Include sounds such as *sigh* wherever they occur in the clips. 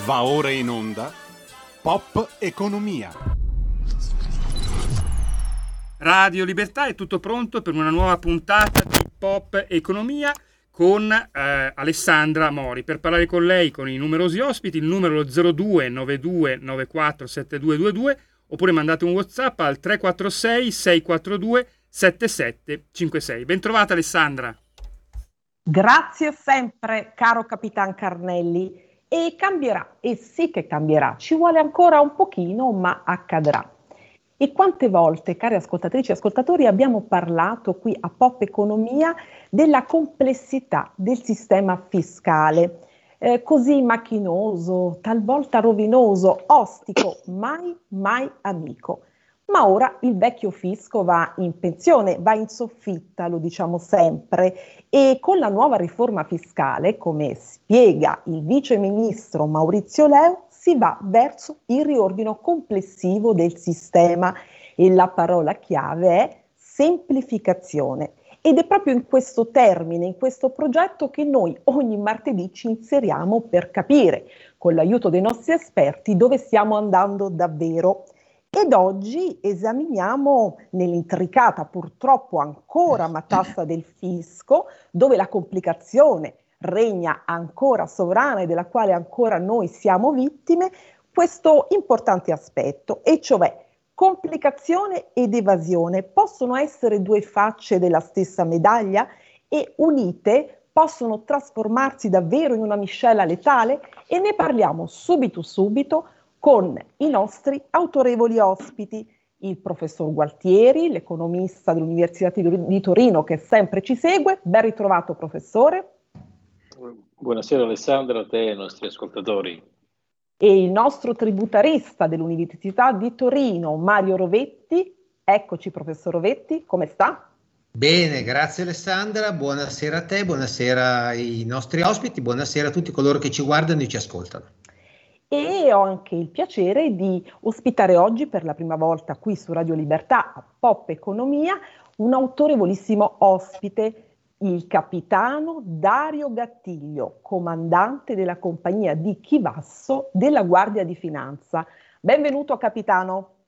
Va ora in onda Pop Economia. Radio Libertà è tutto pronto per una nuova puntata di Pop Economia con eh, Alessandra Mori. Per parlare con lei, con i numerosi ospiti, il numero 02 92 94 7222 oppure mandate un WhatsApp al 346 642 7756. Bentrovata Alessandra. Grazie sempre, caro Capitan Carnelli. E cambierà, e sì che cambierà, ci vuole ancora un pochino, ma accadrà. E quante volte, cari ascoltatrici e ascoltatori, abbiamo parlato qui a Pop Economia della complessità del sistema fiscale, eh, così macchinoso, talvolta rovinoso, ostico, mai, mai amico ma ora il vecchio fisco va in pensione, va in soffitta, lo diciamo sempre, e con la nuova riforma fiscale, come spiega il vice ministro Maurizio Leo, si va verso il riordino complessivo del sistema e la parola chiave è semplificazione. Ed è proprio in questo termine, in questo progetto che noi ogni martedì ci inseriamo per capire, con l'aiuto dei nostri esperti, dove stiamo andando davvero. Ed oggi esaminiamo nell'intricata, purtroppo ancora matassa del fisco, dove la complicazione regna ancora sovrana e della quale ancora noi siamo vittime, questo importante aspetto, e cioè complicazione ed evasione. Possono essere due facce della stessa medaglia e unite possono trasformarsi davvero in una miscela letale? E ne parliamo subito subito con i nostri autorevoli ospiti, il professor Gualtieri, l'economista dell'Università di Torino che sempre ci segue. Ben ritrovato professore. Buonasera Alessandra, a te e ai nostri ascoltatori. E il nostro tributarista dell'Università di Torino, Mario Rovetti. Eccoci professor Rovetti, come sta? Bene, grazie Alessandra, buonasera a te, buonasera ai nostri ospiti, buonasera a tutti coloro che ci guardano e ci ascoltano e ho anche il piacere di ospitare oggi per la prima volta qui su Radio Libertà a Pop Economia un autorevolissimo ospite, il capitano Dario Gattiglio, comandante della compagnia di Chivasso della Guardia di Finanza. Benvenuto capitano.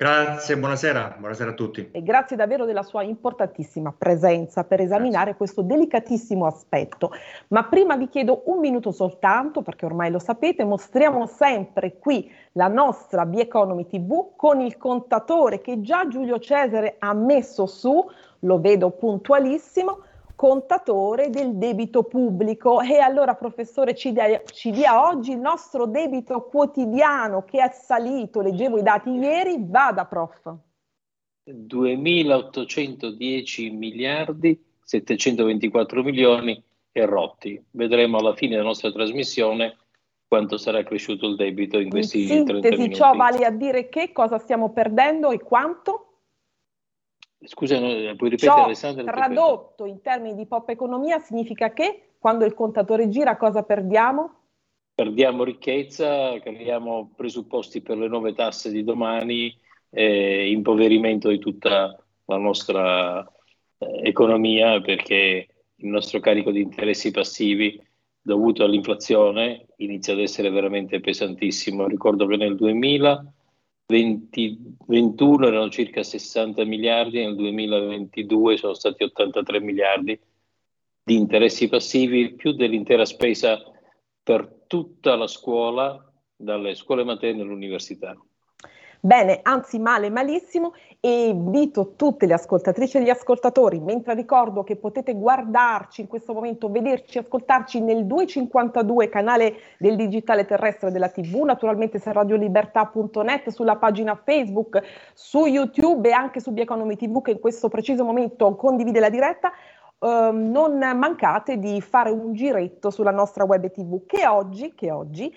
Grazie, buonasera, buonasera a tutti. E grazie davvero della sua importantissima presenza per esaminare grazie. questo delicatissimo aspetto. Ma prima vi chiedo un minuto soltanto, perché ormai lo sapete, mostriamo sempre qui la nostra B Economy TV con il contatore che già Giulio Cesare ha messo su, lo vedo puntualissimo, contatore del debito pubblico. E allora, professore, ci dia, ci dia, oggi il nostro debito quotidiano che è salito, leggevo i dati ieri, vada prof. 2.810 miliardi, 724 milioni e rotti. Vedremo alla fine della nostra trasmissione quanto sarà cresciuto il debito in questi in sintesi, 30 minuti. ciò vale a dire che cosa stiamo perdendo e quanto? Scusa, puoi ripetere Ciò Alessandra? tradotto in termini di pop economia significa che quando il contatore gira cosa perdiamo? Perdiamo ricchezza, creiamo presupposti per le nuove tasse di domani, eh, impoverimento di tutta la nostra eh, economia perché il nostro carico di interessi passivi dovuto all'inflazione inizia ad essere veramente pesantissimo. Ricordo che nel 2000 2021 erano circa 60 miliardi, nel 2022 sono stati 83 miliardi di interessi passivi, più dell'intera spesa per tutta la scuola, dalle scuole materne all'università. Bene, anzi male, malissimo e invito tutte le ascoltatrici e gli ascoltatori, mentre ricordo che potete guardarci in questo momento, vederci, ascoltarci nel 252 canale del digitale terrestre della TV, naturalmente su radiolibertà.net, sulla pagina Facebook, su YouTube e anche su Bieconomy TV che in questo preciso momento condivide la diretta. Uh, non mancate di fare un giretto sulla nostra web TV che oggi, che oggi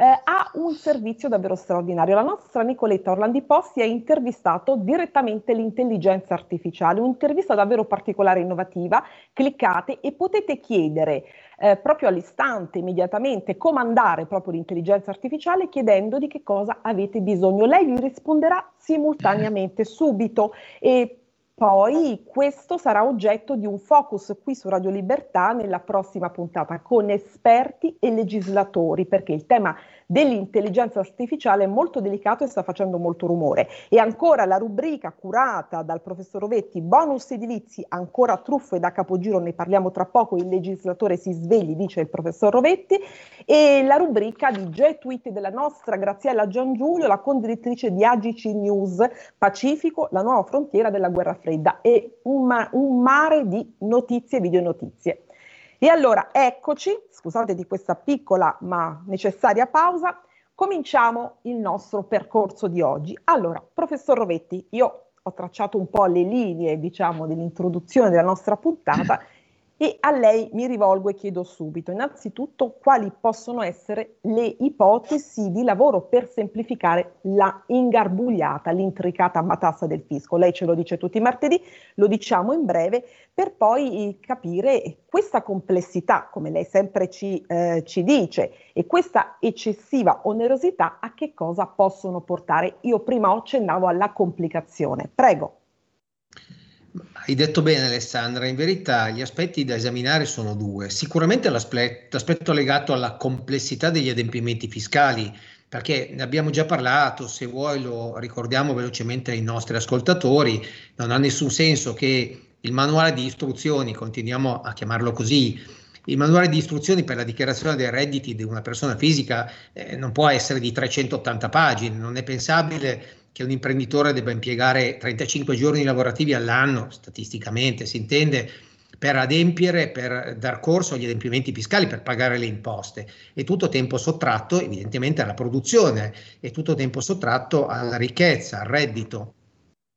eh, ha un servizio davvero straordinario. La nostra Nicoletta Orlandi Posti ha intervistato direttamente l'intelligenza artificiale, un'intervista davvero particolare e innovativa. Cliccate e potete chiedere eh, proprio all'istante, immediatamente, comandare proprio l'intelligenza artificiale chiedendo di che cosa avete bisogno. Lei vi risponderà simultaneamente, subito e poi questo sarà oggetto di un focus qui su Radio Libertà nella prossima puntata con esperti e legislatori, perché il tema dell'intelligenza artificiale è molto delicato e sta facendo molto rumore. E ancora la rubrica curata dal professor Rovetti, bonus edilizi, ancora truffe da capogiro, ne parliamo tra poco, il legislatore si svegli, dice il professor Rovetti, e la rubrica di J-Tweet della nostra Graziella Giangiulio, la conduttrice di AGC News, Pacifico, la nuova frontiera della guerra fredda e un, ma- un mare di notizie e videonotizie. E allora eccoci, scusate di questa piccola ma necessaria pausa, cominciamo il nostro percorso di oggi. Allora, professor Rovetti, io ho tracciato un po' le linee, diciamo, dell'introduzione della nostra puntata *clears throat* e a lei mi rivolgo e chiedo subito, innanzitutto, quali possono essere le ipotesi di lavoro per semplificare la ingarbugliata, l'intricata matassa del fisco. Lei ce lo dice tutti i martedì, lo diciamo in breve, per poi capire questa complessità, come lei sempre ci, eh, ci dice, e questa eccessiva onerosità a che cosa possono portare. Io prima accennavo alla complicazione. Prego. Hai detto bene Alessandra, in verità gli aspetti da esaminare sono due. Sicuramente l'aspetto, legato alla complessità degli adempimenti fiscali, perché ne abbiamo già parlato, se vuoi lo ricordiamo velocemente ai nostri ascoltatori, non ha nessun senso che il manuale di istruzioni, continuiamo a chiamarlo così, il manuale di istruzioni per la dichiarazione dei redditi di una persona fisica eh, non può essere di 380 pagine, non è pensabile che un imprenditore debba impiegare 35 giorni lavorativi all'anno, statisticamente si intende, per adempiere, per dar corso agli adempimenti fiscali, per pagare le imposte. È tutto tempo sottratto evidentemente alla produzione, è tutto tempo sottratto alla ricchezza, al reddito.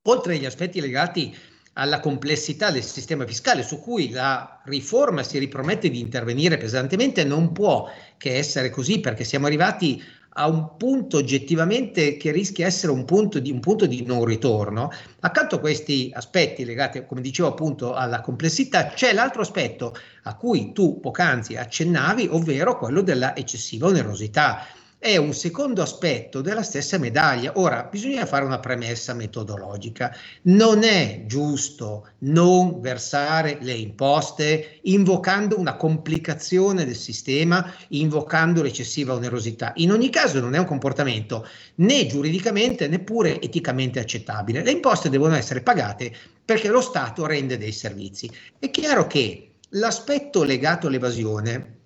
Oltre agli aspetti legati alla complessità del sistema fiscale su cui la riforma si ripromette di intervenire pesantemente, non può che essere così perché siamo arrivati a un punto oggettivamente che rischia di essere un punto di, un punto di non ritorno. Accanto a questi aspetti legati, come dicevo appunto, alla complessità, c'è l'altro aspetto a cui tu poc'anzi accennavi, ovvero quello della eccessiva onerosità è un secondo aspetto della stessa medaglia. Ora, bisogna fare una premessa metodologica. Non è giusto non versare le imposte invocando una complicazione del sistema, invocando l'eccessiva onerosità. In ogni caso non è un comportamento né giuridicamente neppure eticamente accettabile. Le imposte devono essere pagate perché lo Stato rende dei servizi. È chiaro che l'aspetto legato all'evasione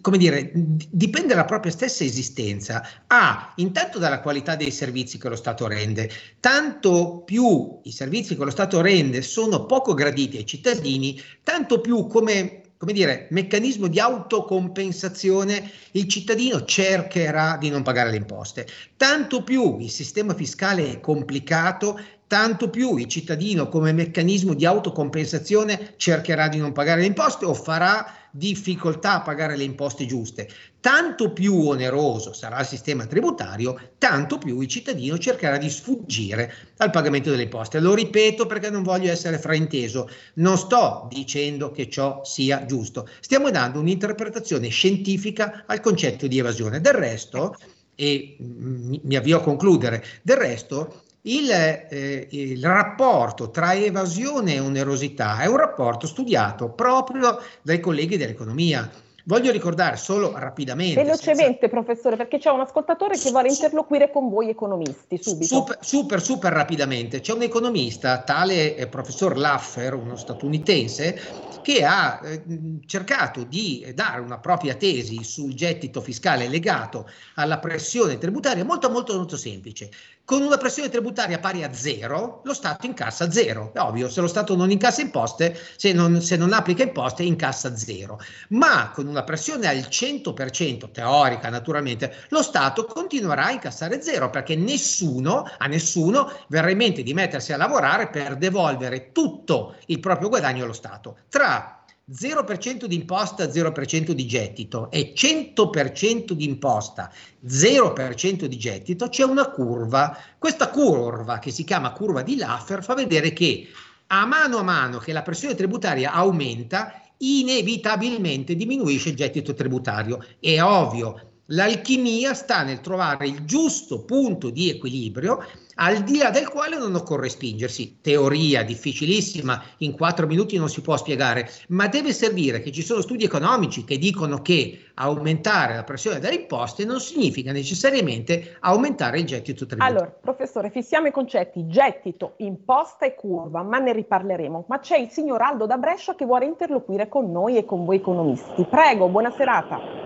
come dire, dipende dalla propria stessa esistenza. A, intanto dalla qualità dei servizi che lo Stato rende. Tanto più i servizi che lo Stato rende sono poco graditi ai cittadini, tanto più come come dire, meccanismo di autocompensazione, il cittadino cercherà di non pagare le imposte. Tanto più il sistema fiscale è complicato, tanto più il cittadino come meccanismo di autocompensazione cercherà di non pagare le imposte o farà difficoltà a pagare le imposte giuste, tanto più oneroso sarà il sistema tributario, tanto più il cittadino cercherà di sfuggire al pagamento delle imposte. Lo ripeto perché non voglio essere frainteso, non sto dicendo che ciò sia giusto, stiamo dando un'interpretazione scientifica al concetto di evasione. Del resto, e mi avvio a concludere, del resto il, eh, il, rapporto tra evasione e onerosità è un rapporto studiato proprio dai colleghi dell'economia. Voglio ricordare solo rapidamente. Velocemente, senza... professore, perché c'è un ascoltatore che vuole interloquire con voi economisti subito. Super, super, super rapidamente. C'è un economista, tale eh, professor Laffer, uno statunitense, che ha eh, cercato di dare una propria tesi sul gettito fiscale legato alla pressione tributaria molto, molto, molto semplice. Con una pressione tributaria pari a zero, lo Stato incassa zero. È ovvio, se lo Stato non incassa imposte, se non, se non applica imposte, incassa zero. Ma con una pressione al 100%, teorica naturalmente, lo Stato continuerà a incassare zero perché nessuno, a nessuno verrà in mente di mettersi a lavorare per devolvere tutto il proprio guadagno allo Stato. Tra 0% di imposta, 0% di gettito e 100% di imposta, 0% di gettito, c'è una curva. Questa curva, che si chiama curva di Laffer, fa vedere che a mano a mano che la pressione tributaria aumenta, inevitabilmente diminuisce il gettito tributario. È ovvio, L'alchimia sta nel trovare il giusto punto di equilibrio al di là del quale non occorre spingersi. Teoria difficilissima, in quattro minuti non si può spiegare, ma deve servire che ci sono studi economici che dicono che aumentare la pressione delle imposte non significa necessariamente aumentare il gettito tributario. Allora, professore, fissiamo i concetti gettito, imposta e curva, ma ne riparleremo. Ma c'è il signor Aldo da Brescia che vuole interloquire con noi e con voi economisti. Prego, buona serata.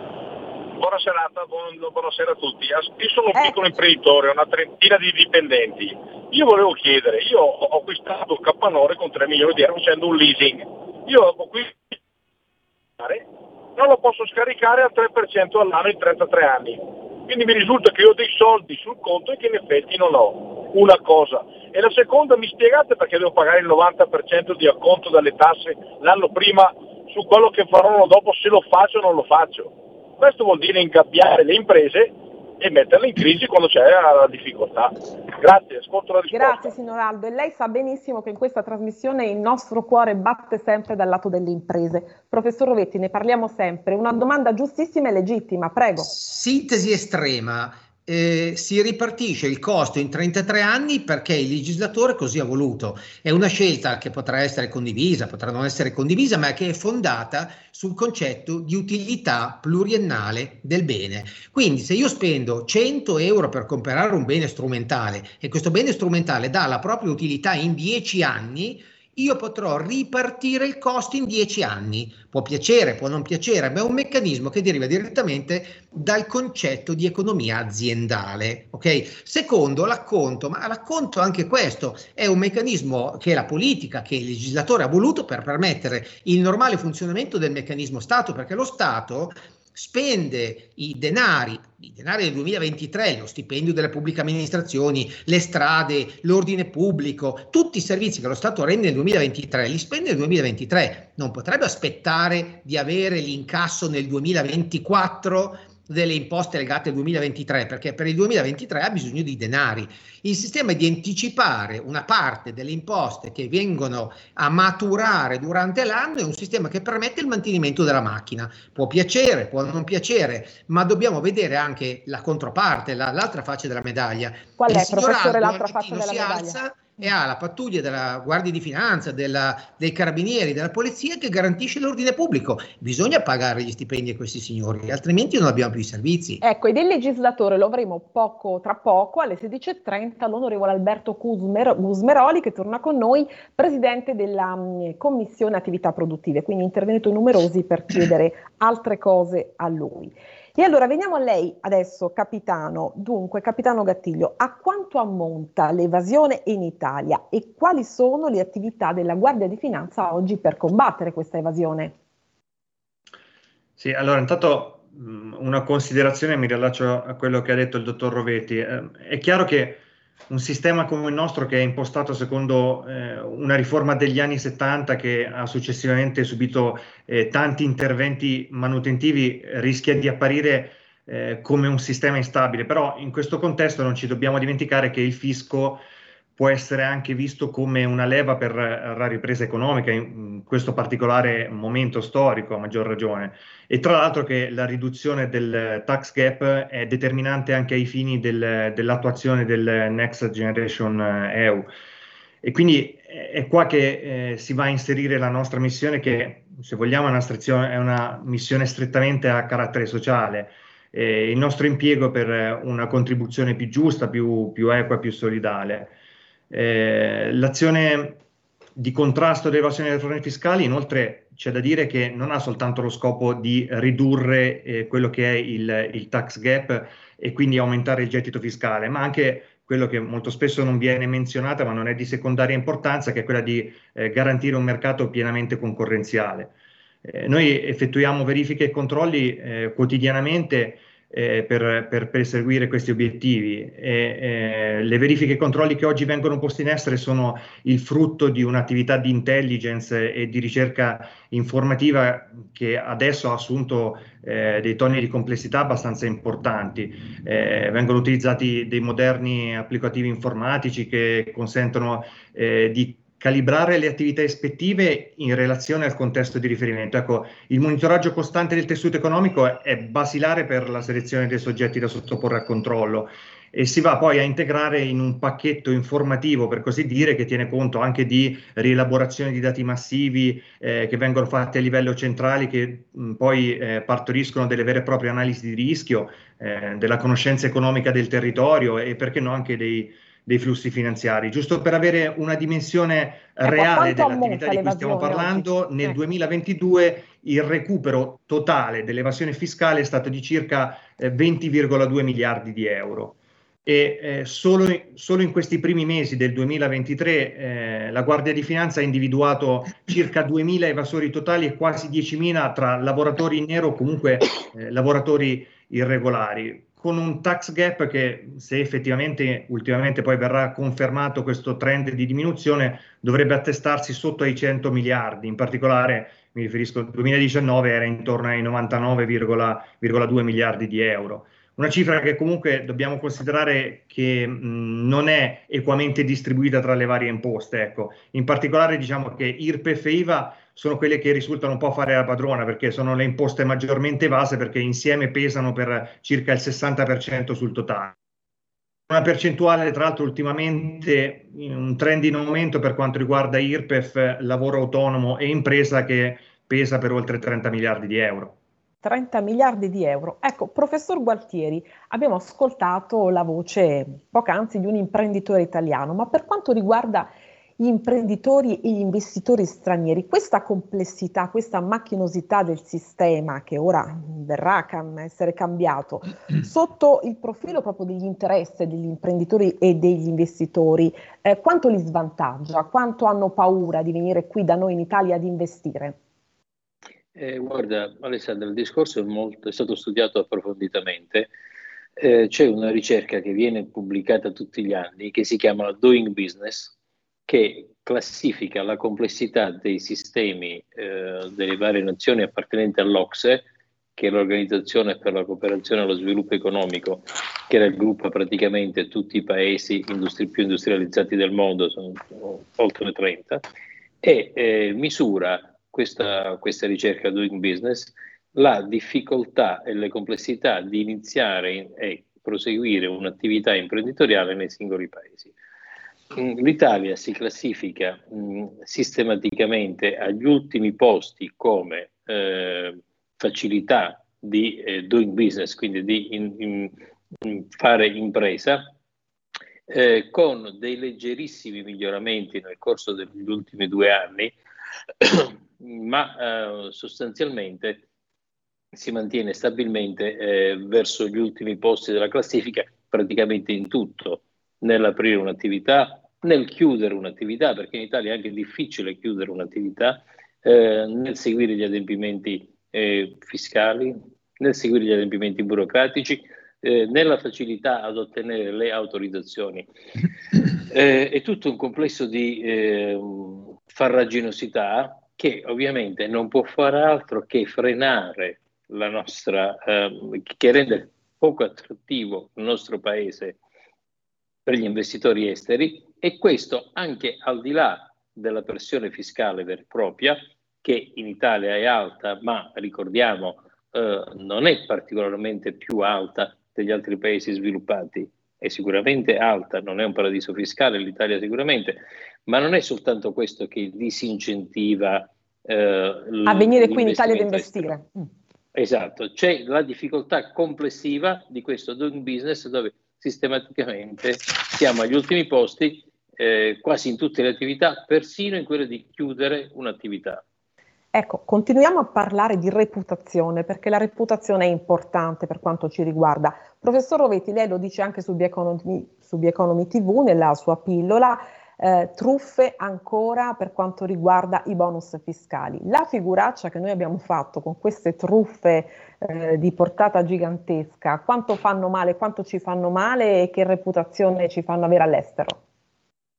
Buona serata, buon, buonasera a tutti. Io sono un eh. piccolo imprenditore, ho una trentina di dipendenti. Io volevo chiedere, io ho acquistato il capannore con 3 milioni di euro facendo un leasing. Io ho qui non lo posso scaricare al 3% all'anno in 33 anni. Quindi mi risulta che ho dei soldi sul conto e che in effetti non ho. Una cosa. E la seconda, mi spiegate perché devo pagare il 90% di acconto dalle tasse l'anno prima su quello che farò dopo, se lo faccio o non lo faccio. Questo vuol dire ingabbiare le imprese e metterle in crisi quando c'è la difficoltà. Grazie, ascolto la risposta. Grazie signor Aldo e lei sa benissimo che in questa trasmissione il nostro cuore batte sempre dal lato delle imprese. Professor Rovetti, ne parliamo sempre. Una domanda giustissima e legittima, prego. Sintesi estrema eh, si ripartisce il costo in 33 anni perché il legislatore così ha voluto. È una scelta che potrà essere condivisa, potrà non essere condivisa, ma che è fondata sul concetto di utilità pluriennale del bene. Quindi se io spendo 100 euro per comprare un bene strumentale e questo bene strumentale dà la propria utilità in 10 anni, io potrò ripartire il costo in 10 anni. Può piacere, può non piacere, ma è un meccanismo che deriva direttamente dal concetto di economia aziendale. Ok? Secondo, l'acconto, ma l'acconto anche questo è un meccanismo che la politica, che il legislatore ha voluto per permettere il normale funzionamento del meccanismo Stato, perché lo Stato spende i denari, i denari del 2023, lo stipendio delle pubbliche amministrazioni, le strade, l'ordine pubblico, tutti i servizi che lo Stato rende nel 2023, li spende nel 2023, non potrebbe aspettare di avere l'incasso nel 2024 delle imposte legate al 2023, perché per il 2023 ha bisogno di denari. Il sistema è di anticipare una parte delle imposte che vengono a maturare durante l'anno è un sistema che permette il mantenimento della macchina. Può piacere, può non piacere, ma dobbiamo vedere anche la controparte, la, l'altra faccia della medaglia. Qual è, professore, l'altra faccia della medaglia? Alza, e ha la pattuglia della Guardia di Finanza, della, dei Carabinieri, della Polizia che garantisce l'ordine pubblico. Bisogna pagare gli stipendi a questi signori, altrimenti non abbiamo più i servizi. Ecco, ed il legislatore lo avremo poco, tra poco, alle 16.30, l'onorevole Alberto Cusmer, Gusmeroli che torna con noi, presidente della mh, mm, Commissione Attività Produttive, quindi intervenuto numerosi per chiedere altre cose a lui. E allora veniamo a lei adesso, capitano. Dunque, capitano Gattiglio, a quanto ammonta l'evasione in Italia e quali sono le attività della Guardia di Finanza oggi per combattere questa evasione? Sì, allora intanto una considerazione, mi riallaccio a quello che ha detto il dottor Rovetti. Eh, è chiaro che un sistema come il nostro che è impostato secondo eh, una riforma degli anni 70 che ha successivamente subito eh, tanti interventi manutentivi rischia di apparire eh, come un sistema instabile, però in questo contesto non ci dobbiamo dimenticare che il fisco può essere anche visto come una leva per la ripresa economica in questo particolare momento storico, a maggior ragione. E tra l'altro che la riduzione del tax gap è determinante anche ai fini del, dell'attuazione del Next Generation EU. E quindi è qua che eh, si va a inserire la nostra missione che, se vogliamo, è una, è una missione strettamente a carattere sociale. Eh, il nostro impiego per una contribuzione più giusta, più, più equa, più solidale. Eh, l'azione di contrasto all'evasione delle frodi fiscali, inoltre, c'è da dire che non ha soltanto lo scopo di ridurre eh, quello che è il, il, tax gap e quindi aumentare il gettito fiscale, ma anche quello che molto spesso non viene menzionata, ma non è di secondaria importanza, che è quella di eh, garantire un mercato pienamente concorrenziale. Eh, noi effettuiamo verifiche e controlli eh, quotidianamente eh, per, per, perseguire questi obiettivi. E, eh, le verifiche e controlli che oggi vengono posti in essere sono il frutto di un'attività di intelligence e di ricerca informativa che adesso ha assunto eh, dei toni di complessità abbastanza importanti. Eh, vengono utilizzati dei moderni applicativi informatici che consentono eh, di calibrare le attività ispettive in relazione al contesto di riferimento. Ecco, il monitoraggio costante del tessuto economico è basilare per la selezione dei soggetti da sottoporre a controllo e si va poi a integrare in un pacchetto informativo, per così dire, che tiene conto anche di rielaborazione di dati massivi eh, che vengono fatti a livello centrale, che mh, poi eh, partoriscono delle vere e proprie analisi di rischio, eh, della conoscenza economica del territorio e perché no anche dei, dei flussi finanziari. Giusto per avere una dimensione reale dell'attività di cui stiamo parlando, oggi? nel 2022 ecco. il recupero totale dell'evasione fiscale è stato di circa 20,2 eh, miliardi di euro e eh, solo, solo, in questi primi mesi del 2023 eh, la Guardia di Finanza ha individuato circa 2.000 evasori totali e quasi 10.000 tra lavoratori in nero o comunque eh, lavoratori irregolari, con un tax gap che se effettivamente ultimamente poi verrà confermato questo trend di diminuzione dovrebbe attestarsi sotto ai 100 miliardi, in particolare mi riferisco al 2019 era intorno ai 99,2 miliardi di euro una cifra che comunque dobbiamo considerare che mh, non è equamente distribuita tra le varie imposte. Ecco. In particolare diciamo che IRPEF e IVA sono quelle che risultano un po' fare la padrona perché sono le imposte maggiormente evase perché insieme pesano per circa il 60% sul totale. Una percentuale, tra l'altro, ultimamente un trend in aumento per quanto riguarda IRPEF, lavoro autonomo e impresa che pesa per oltre 30 miliardi di euro. 30 miliardi di euro. Ecco, professor Gualtieri, abbiamo ascoltato la voce poc'anzi di un imprenditore italiano, ma per quanto riguarda gli imprenditori e gli investitori stranieri, questa complessità, questa macchinosità del sistema che ora verrà a essere cambiato, *clears throat* sotto il profilo proprio degli interessi degli imprenditori e degli investitori, eh, quanto li svantaggia? Quanto hanno paura di venire qui da noi in Italia ad investire? Eh, guarda, Alessandro, il discorso è, molto, è stato studiato approfonditamente. Eh, c'è una ricerca che viene pubblicata tutti gli anni che si chiama Doing Business, che classifica la complessità dei sistemi eh, delle varie nazioni appartenenti all'Ocse, che è l'Organizzazione per la cooperazione e lo sviluppo economico, che raggruppa praticamente tutti i paesi industri- più industrializzati del mondo, sono oltre 30, e eh, misura questa, questa ricerca Doing Business la difficoltà e le complessità di iniziare e proseguire un'attività imprenditoriale nei singoli paesi. L'Italia si classifica mh, sistematicamente agli ultimi posti come eh, facilità di eh, doing business, quindi di in, in, in fare impresa, eh, con dei leggerissimi miglioramenti nel corso degli ultimi due anni, *clears throat* ma eh, sostanzialmente si mantiene stabilmente eh, verso gli ultimi posti della classifica praticamente in tutto, nell'aprire un'attività, nel chiudere un'attività, perché in Italia è anche difficile chiudere un'attività, eh, nel seguire gli adempimenti eh, fiscali, nel seguire gli adempimenti burocratici, eh, nella facilità ad ottenere le autorizzazioni. *coughs* Eh, è tutto un complesso di ehm, farraginosità che ovviamente non può fare altro che frenare la nostra, eh, che rende poco attrattivo il nostro paese per gli investitori esteri e questo anche al di là della pressione fiscale vera e propria che in Italia è alta, ma ricordiamo eh, non è particolarmente più alta degli altri paesi sviluppati, è sicuramente alta, non è un paradiso fiscale l'Italia sicuramente, ma non è soltanto questo che disincentiva eh, a venire qui in Italia ad investire. Mm. Esatto, c'è la difficoltà complessiva di questo doing business dove sistematicamente siamo agli ultimi posti eh, quasi in tutte le attività, persino in quelle di chiudere un'attività. Ecco, continuiamo a parlare di reputazione perché la reputazione è importante per quanto ci riguarda. Professor Rovetti, lei lo dice anche su Bioeconomy, su TV nella sua pillola, eh, truffe ancora per quanto riguarda i bonus fiscali. La figuraccia che noi abbiamo fatto con queste truffe eh, di portata gigantesca, quanto fanno male, quanto ci fanno male e che reputazione ci fanno avere all'estero?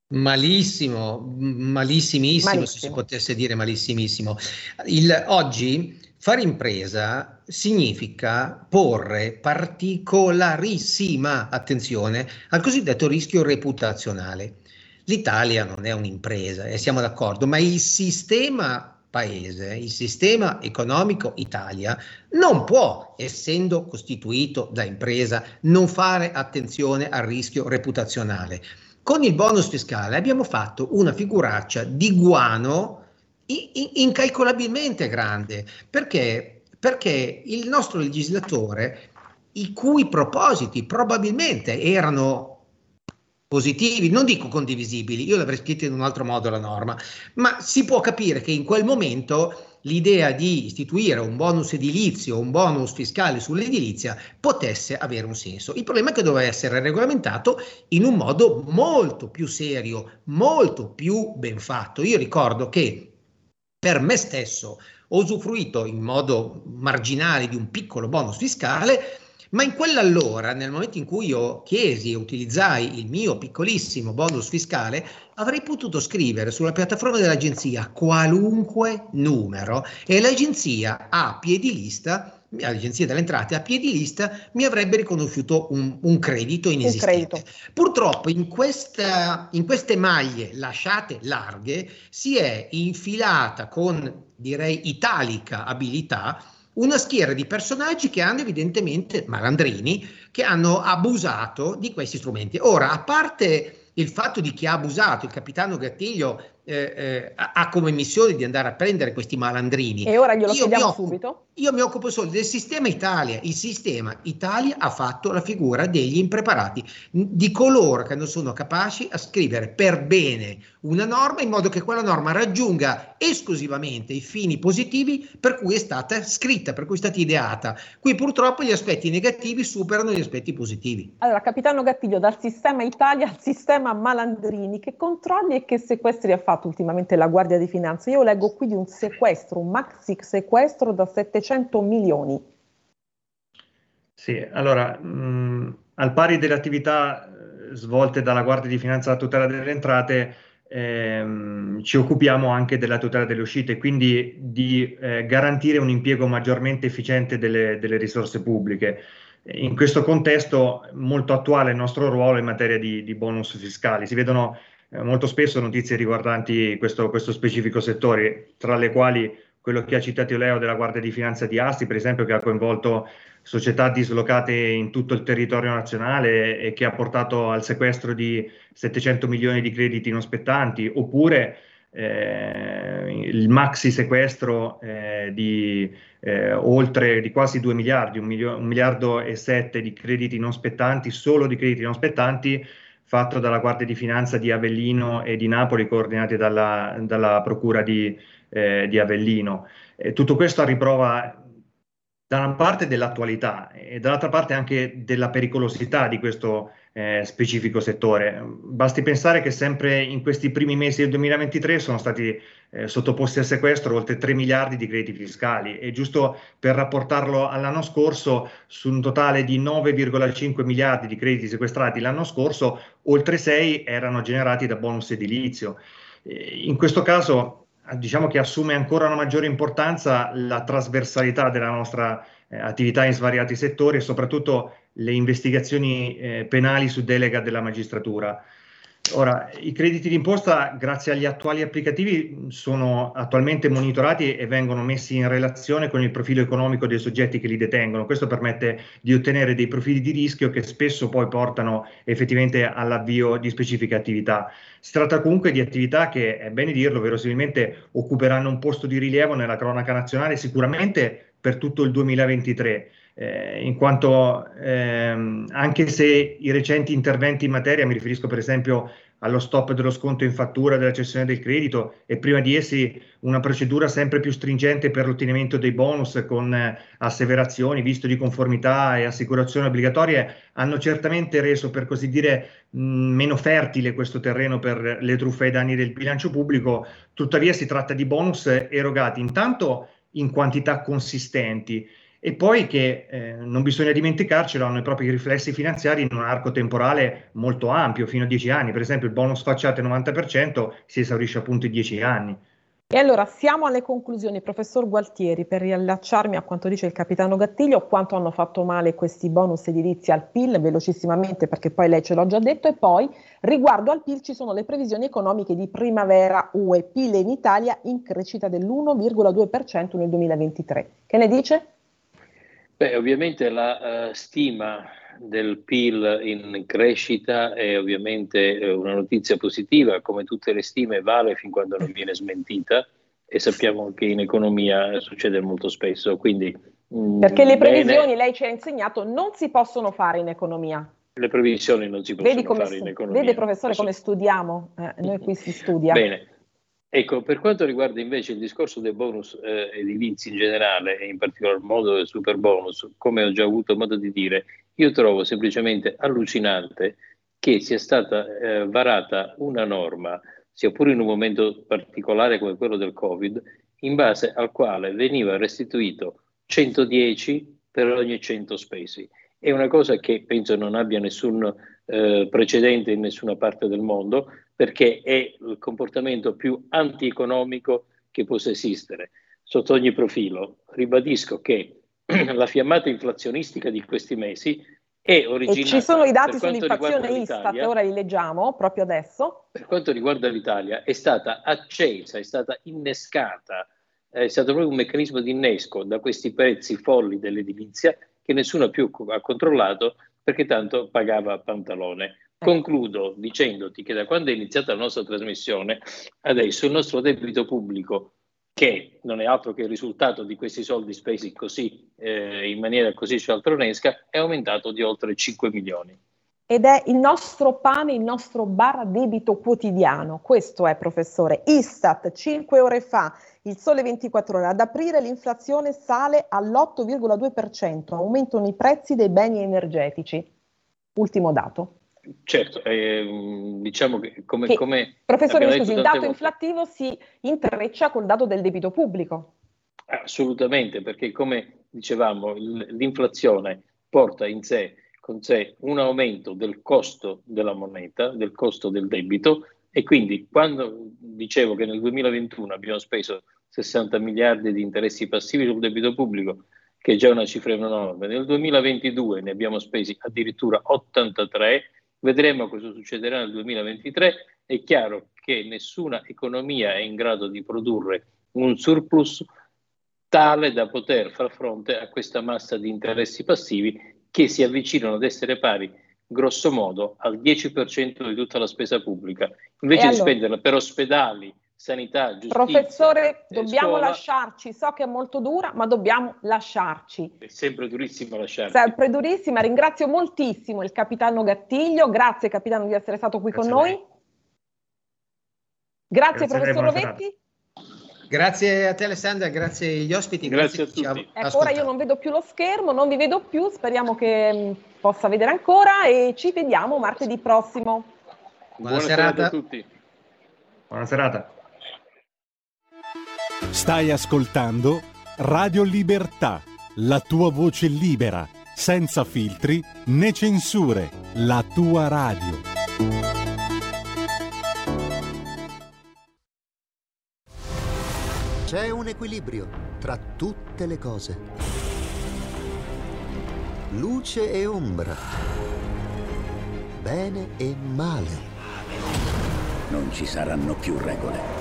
Malissimo, malissimissimo, malissimo. se si potesse dire malissimissimo. Il, oggi fare impresa significa porre particolarissima attenzione al cosiddetto rischio reputazionale. L'Italia non è un'impresa e siamo d'accordo, ma il sistema paese, il sistema economico Italia non può, essendo costituito da impresa, non fare attenzione al rischio reputazionale. Con il bonus fiscale abbiamo fatto una figuraccia di guano incalcolabilmente grande perché, perché il nostro legislatore, i cui propositi probabilmente erano positivi, non dico condivisibili, io l'avrei scritto in un altro modo la norma, ma si può capire che in quel momento l'idea di istituire un bonus edilizio, un bonus fiscale sull'edilizia potesse avere un senso. Il problema è che doveva essere regolamentato in un modo molto più serio, molto più ben fatto. Io ricordo che per me stesso ho usufruito in modo marginale di un piccolo bonus fiscale ma in quell'allora, nel momento in cui io chiesi e utilizzai il mio piccolissimo bonus fiscale, avrei potuto scrivere sulla piattaforma dell'agenzia qualunque numero e l'agenzia a piedi lista, l'agenzia delle entrate a piedi lista, mi avrebbe riconosciuto un, un credito inesistente. Un credito. Purtroppo in, questa, in queste maglie lasciate larghe si è infilata con, direi, italica abilità una schiera di personaggi che hanno evidentemente malandrini, che hanno abusato di questi strumenti. Ora, a parte il fatto di chi ha abusato, il capitano Gattiglio eh, eh, ha come missione di andare a prendere questi malandrini. E ora glielo io chiediamo occupo, subito? Io mi occupo solo del sistema Italia. Il sistema Italia ha fatto la figura degli impreparati, di coloro che non sono capaci a scrivere per bene una norma in modo che quella norma raggiunga esclusivamente i fini positivi per cui è stata scritta, per cui è stata ideata. Qui purtroppo gli aspetti negativi superano gli aspetti positivi. Allora, capitano Gattiglio, dal sistema Italia al sistema malandrini, che controlli e che sequestri ha fatto? ultimamente la Guardia di Finanza? Io leggo qui di un sequestro, un maxi sequestro da 700 milioni. Sì, allora, mh, al pari delle attività eh, svolte dalla Guardia di Finanza a tutela delle entrate, ehm, ci occupiamo anche della tutela delle uscite, quindi di eh, garantire un impiego maggiormente efficiente delle, delle risorse pubbliche. In questo contesto molto attuale il nostro ruolo in materia di, di bonus fiscali. Si vedono eh, molto spesso notizie riguardanti questo, questo, specifico settore, tra le quali quello che ha citato Leo della Guardia di Finanza di Asti, per esempio, che ha coinvolto società dislocate in tutto il territorio nazionale e che ha portato al sequestro di 700 milioni di crediti non spettanti, oppure eh, il maxi sequestro eh, di eh, oltre di quasi 2 miliardi, un, milio- un miliardo e sette di crediti non spettanti, solo di crediti non spettanti, fatto dalla Guardia di Finanza di Avellino e di Napoli, coordinati dalla, dalla Procura di, eh, di Avellino. Tutto questo a riprova da una parte dell'attualità e dall'altra parte anche della pericolosità di questo eh, specifico settore. Basti pensare che sempre in questi primi mesi del 2023 sono stati eh, sottoposti a sequestro oltre 3 miliardi di crediti fiscali e giusto per rapportarlo all'anno scorso, su un totale di 9,5 miliardi di crediti sequestrati l'anno scorso, oltre 6 erano generati da bonus edilizio. Eh, in questo caso diciamo che assume ancora una maggiore importanza la trasversalità della nostra eh, attività in svariati settori e soprattutto le investigazioni eh, penali su delega della magistratura. Ora, i crediti d'imposta, grazie agli attuali applicativi, sono attualmente monitorati e vengono messi in relazione con il profilo economico dei soggetti che li detengono. Questo permette di ottenere dei profili di rischio che spesso poi portano effettivamente all'avvio di specifiche attività. Si tratta comunque di attività che, è bene dirlo, verosimilmente occuperanno un posto di rilievo nella cronaca nazionale sicuramente per tutto il 2023 eh, in quanto ehm, anche se i recenti interventi in materia, mi riferisco per esempio allo stop dello sconto in fattura della cessione del credito e prima di essi una procedura sempre più stringente per l'ottenimento dei bonus con eh, asseverazioni, visto di conformità e assicurazioni obbligatorie, hanno certamente reso, per così dire, mh, meno fertile questo terreno per le truffe ai danni del bilancio pubblico. Tuttavia si tratta di bonus erogati intanto in quantità consistenti e poi che eh, non bisogna dimenticarcelo, hanno i propri riflessi finanziari in un arco temporale molto ampio, fino a 10 anni. Per esempio il bonus facciate 90% si esaurisce appunto in 10 anni. E allora siamo alle conclusioni, professor Gualtieri, per riallacciarmi a quanto dice il capitano Gattiglio, quanto hanno fatto male questi bonus edilizi al PIL, velocissimamente perché poi lei ce l'ha già detto, e poi riguardo al PIL ci sono le previsioni economiche di primavera UE, PIL in Italia in crescita dell'1,2% nel 2023. Che ne dice? Beh, ovviamente la uh, stima del PIL in crescita è ovviamente eh, una notizia positiva, come tutte le stime vale fin quando non viene smentita e sappiamo che in economia succede molto spesso. Quindi, mm, Perché le previsioni, bene, lei ci ha insegnato, non si possono fare in economia. Le previsioni non si possono fare stu- in economia. Vede professore come studiamo? Eh, noi qui si studia. Bene. Ecco, per quanto riguarda invece il discorso dei bonus eh, edilizi in generale e in particolar modo del super bonus, come ho già avuto modo di dire, io trovo semplicemente allucinante che sia stata eh, varata una norma, sia pure in un momento particolare come quello del Covid, in base al quale veniva restituito 110 per ogni 100 spesi. È una cosa che penso non abbia nessun eh, precedente in nessuna parte del mondo, perché è il comportamento più antieconomico che possa esistere. Sotto ogni profilo, ribadisco che *clears throat* la fiammata inflazionistica di questi mesi è originata. E ci sono i dati sull'inflazione Istat, ora li leggiamo proprio adesso. Per quanto riguarda l'Italia, è stata accesa, è stata innescata, è stato proprio un meccanismo di innesco da questi prezzi folli dell'edilizia che nessuno più ha controllato perché tanto pagava pantalone. Concludo dicendoti che da quando è iniziata la nostra trasmissione, adesso il nostro debito pubblico che non è altro che il risultato di questi soldi spesi così eh, in maniera così cialtronesca, è aumentato di oltre 5 milioni. Ed è il nostro pane, il nostro bar debito quotidiano. Questo è, professore. Istat, 5 ore fa, il sole 24 ore. Ad aprile l'inflazione sale all'8,2%, aumentano i prezzi dei beni energetici. Ultimo dato. Certo, eh, diciamo che come... Che, come professore, scusi, il dato volte. inflattivo si intreccia col dato del debito pubblico. Assolutamente, perché come dicevamo, l'inflazione porta in sé, con sé un aumento del costo della moneta, del costo del debito e quindi quando dicevo che nel 2021 abbiamo speso 60 miliardi di interessi passivi sul debito pubblico, che è già una cifra enorme, nel 2022 ne abbiamo spesi addirittura 83 Vedremo cosa succederà nel 2023. È chiaro che nessuna economia è in grado di produrre un surplus tale da poter far fronte a questa massa di interessi passivi che si avvicinano ad essere pari grosso modo al 10% di tutta la spesa pubblica. Invece allora, di spenderla per ospedali, sanità, giustizia. Professore, dobbiamo scuola, lasciarci. So che è molto dura, ma dobbiamo lasciarci. È sempre durissimo lasciarci. Sempre durissima. Ringrazio moltissimo il capitano Gattiglio. Grazie, capitano, di essere stato qui Grazie con noi. Grazie, grazie professor Rovetti. Grazie a te Alessandra, grazie agli ospiti. Grazie, grazie a tutti. Ecco, ora io non vedo più lo schermo, non vi vedo più, speriamo che mm, possa vedere ancora e ci vediamo martedì prossimo. Buona, Buona serata a tutti. Buona serata. Stai ascoltando Radio Libertà, la tua voce libera, senza filtri né censure, la tua radio. C'è un equilibrio tra tutte le cose. Luce e ombra. Bene e male. Non ci saranno più regole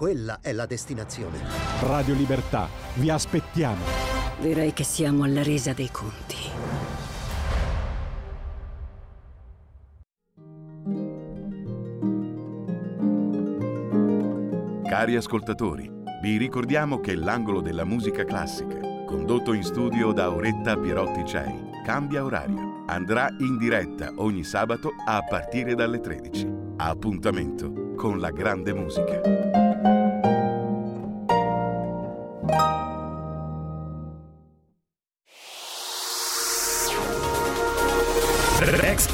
quella è la destinazione. Radio Libertà, vi aspettiamo. Direi che siamo alla resa dei conti. Cari ascoltatori, vi ricordiamo che l'angolo della musica classica, condotto in studio da Auretta Pierotti Cei, cambia orario. Andrà in diretta ogni sabato a partire dalle 13. Appuntamento con la grande musica.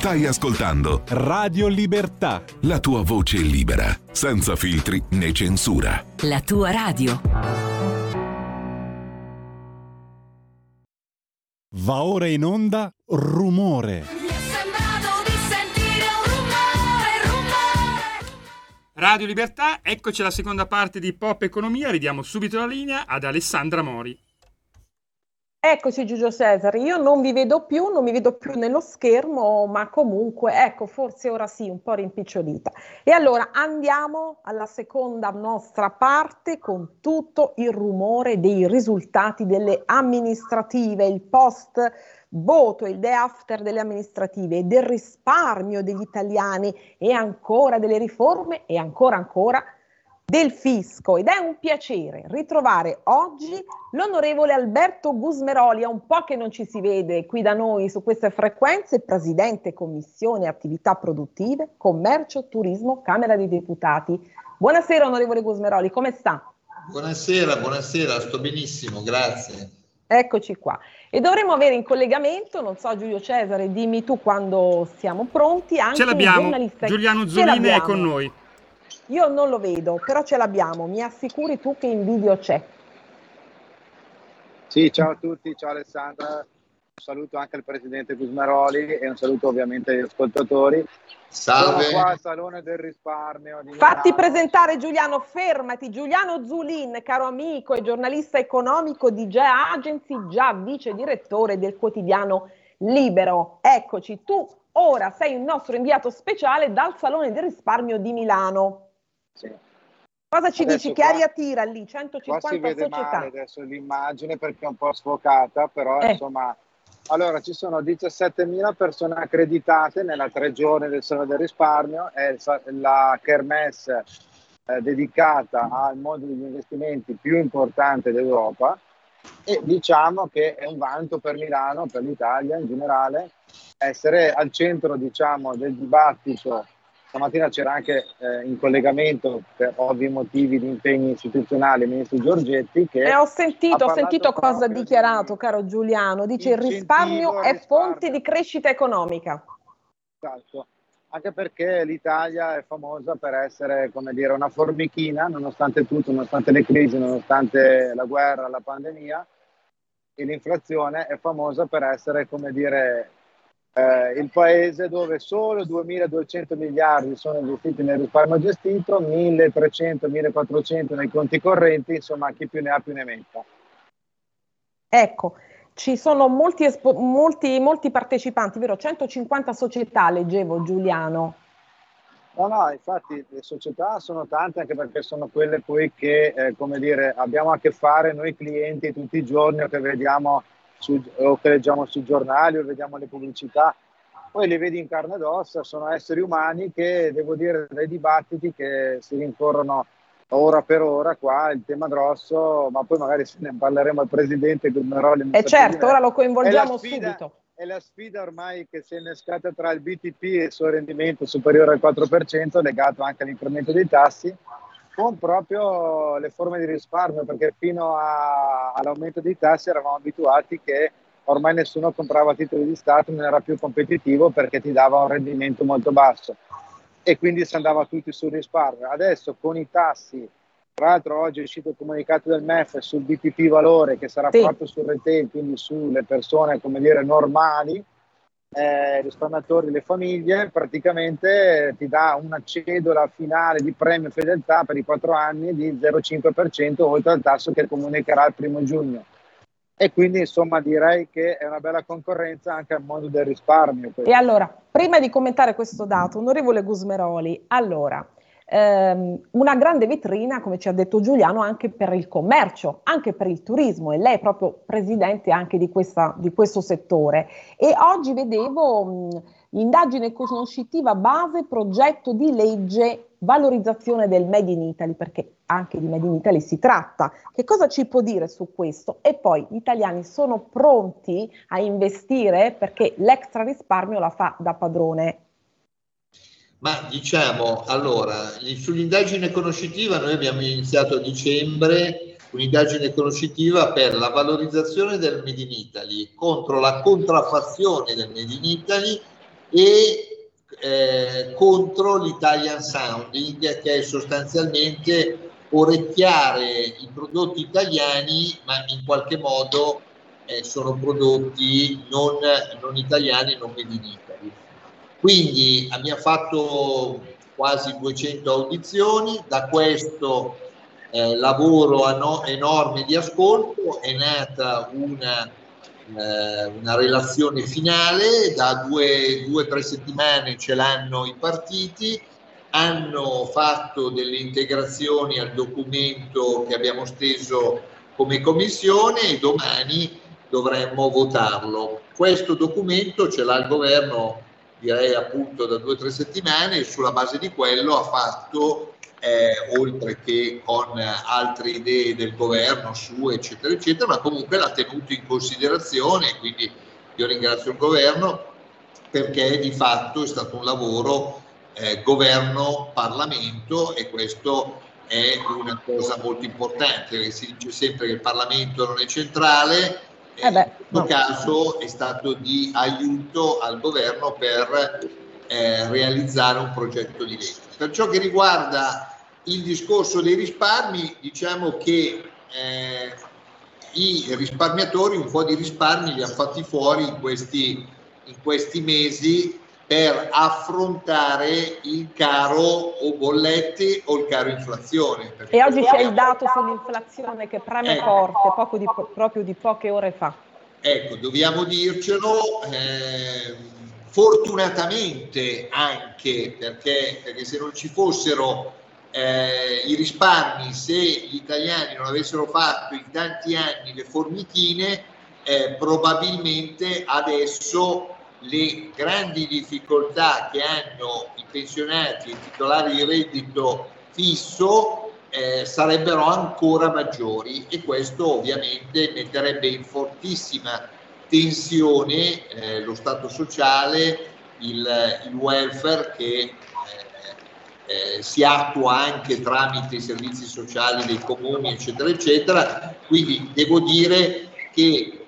Stai ascoltando Radio Libertà. La tua voce libera, senza filtri né censura. La tua radio. Va ora in onda Rumore. Radio Libertà, eccoci alla seconda parte di Pop Economia, ridiamo subito la linea ad Alessandra Mori. Eccoci Giulio Cesare, io non vi vedo più, non mi vedo più nello schermo, ma comunque, ecco, forse ora sì, un po' rimpicciolita. E allora andiamo alla seconda nostra parte con tutto il rumore dei risultati delle amministrative, il post voto, il day after delle amministrative, del risparmio degli italiani e ancora delle riforme e ancora ancora del fisco ed è un piacere ritrovare oggi l'onorevole Alberto Gusmeroli, è un po' che non ci si vede qui da noi su queste frequenze, presidente commissione attività produttive, commercio, turismo, Camera dei Deputati. Buonasera onorevole Gusmeroli, come sta? Buonasera, buonasera, sto benissimo, grazie. Eccoci qua. E dovremo avere in collegamento, non so Giulio Cesare, dimmi tu quando siamo pronti, anche Ce l'abbiamo, Giuliano Zolini è con noi. Io non lo vedo, però ce l'abbiamo. Mi assicuri tu che in video c'è. Sì, ciao a tutti, ciao Alessandra. Un saluto anche al presidente Gusmaroli e un saluto ovviamente agli ascoltatori. Salve. Sono qua al Salone del Risparmio. Di Fatti Milano. presentare Giuliano, fermati. Giuliano Zulin, caro amico e giornalista economico di GEA Agency, già vice direttore del quotidiano Libero. Eccoci, tu ora sei il nostro inviato speciale dal Salone del Risparmio di Milano. Sì. Cosa ci Adesso dici? Che qua- aria tira lì? Qua 150 si vede società. male adesso l'immagine perché è un po' sfocata, però Eh. insomma... Allora, ci sono 17.000 persone accreditate nella tre giorni del Salone del Risparmio, è la kermesse eh, dedicata al mondo degli investimenti più importante d'Europa e diciamo che è un vanto per Milano, per l'Italia in generale, essere al centro diciamo, del dibattito. Stamattina c'era anche eh, in collegamento per ovvi motivi di impegni istituzionali il ministro Giorgetti che Eh, ho sentito, ho sentito cosa ha dichiarato, caro Giuliano. Dice il risparmio è fonte di crescita economica. Esatto. Anche perché l'Italia è famosa per essere, come dire, una formichina, nonostante tutto, nonostante le crisi, nonostante la guerra, la pandemia, e l'inflazione è famosa per essere, come dire, eh, il paese dove solo 2.200 miliardi sono investiti nel risparmio gestito, 1.300, 1.400 nei conti correnti, insomma chi più ne ha più ne metta. Ecco, ci sono molti, espo- molti, molti partecipanti, vero? 150 società, leggevo Giuliano. No, no, infatti le società sono tante anche perché sono quelle poi che, eh, come dire, abbiamo a che fare noi clienti tutti i giorni o che vediamo su, o che leggiamo sui giornali o vediamo le pubblicità. Poi le vedi in carne ed ossa, sono esseri umani che, devo dire, dai dibattiti che si rincorrono ora per ora qua, il tema grosso, ma poi magari se ne parleremo al presidente Gummeroli. E certo, ora lo coinvolgiamo subito. È la sfida ormai che si è innescata tra il BTP e il suo rendimento superiore al 4%, legato anche all'incremento dei tassi, con proprio le forme di risparmio, perché fino a- all'aumento dei tassi eravamo abituati che ormai nessuno comprava titoli di Stato, non era più competitivo perché ti dava un rendimento molto basso e quindi si andava tutti sul risparmio. Adesso con i tassi, tra l'altro oggi è uscito il comunicato del MEF sul BTP valore che sarà Sì. proprio sul retail, quindi sulle persone come dire normali, eh, risparmiatori, le famiglie, praticamente eh, ti dà una cedola finale di premio fedeltà per i quattro anni di 0,5% oltre al tasso che comunicherà il primo giugno. E quindi insomma direi che è una bella concorrenza anche al mondo del risparmio. questo. E allora, prima di commentare questo dato, onorevole Gusmeroli, allora, ehm, una grande vetrina, come ci ha detto Giuliano, anche per il commercio, anche per il turismo e lei è proprio presidente anche di, questa, di questo settore. E oggi vedevo mh, l'indagine conoscitiva base progetto di legge valorizzazione del Made in Italy, perché anche di Made in Italy si tratta. Che cosa ci può dire su questo? E poi gli italiani sono pronti a investire perché l'extra risparmio la fa da padrone ma diciamo, allora, sull'indagine conoscitiva noi abbiamo iniziato a dicembre un'indagine conoscitiva per la valorizzazione del Made in Italy contro la contraffazione del Made in Italy e eh, contro l'Italian Sounding, che è sostanzialmente orecchiare i prodotti italiani, ma in qualche modo eh, sono prodotti non, non italiani, non Made in Italy. Quindi abbiamo fatto quasi 200 audizioni, da questo eh, lavoro ano- enorme di ascolto è nata una, eh, una relazione finale, da due o tre settimane ce l'hanno i partiti, hanno fatto delle integrazioni al documento che abbiamo steso come commissione e domani dovremmo votarlo. Questo documento ce l'ha il governo direi appunto da due o tre settimane e sulla base di quello ha fatto, eh, oltre che con altre idee del governo su eccetera eccetera, ma comunque l'ha tenuto in considerazione, quindi io ringrazio il governo perché di fatto è stato un lavoro eh, governo-parlamento e questo è una cosa molto importante, perché si dice sempre che il Parlamento non è centrale, eh beh, in questo caso è stato di aiuto al governo per eh, realizzare un progetto di legge. Per ciò che riguarda il discorso dei risparmi, diciamo che eh, i risparmiatori un po' di risparmi li hanno fatti fuori in questi, in questi mesi per affrontare il caro o bollette o il caro inflazione. E oggi c'è il dato sull'inflazione che preme ecco. forte, poco di, proprio di poche ore fa. Ecco, dobbiamo dircelo, eh, fortunatamente anche perché, perché, se non ci fossero eh, i risparmi, se gli italiani non avessero fatto in tanti anni le formichine, eh, probabilmente adesso le grandi difficoltà che hanno i pensionati e i titolari di reddito fisso eh, sarebbero ancora maggiori e questo ovviamente metterebbe in fortissima tensione eh, lo Stato sociale, il, il welfare che eh, eh si attua anche tramite i servizi sociali dei comuni, eccetera, eccetera. Quindi devo dire che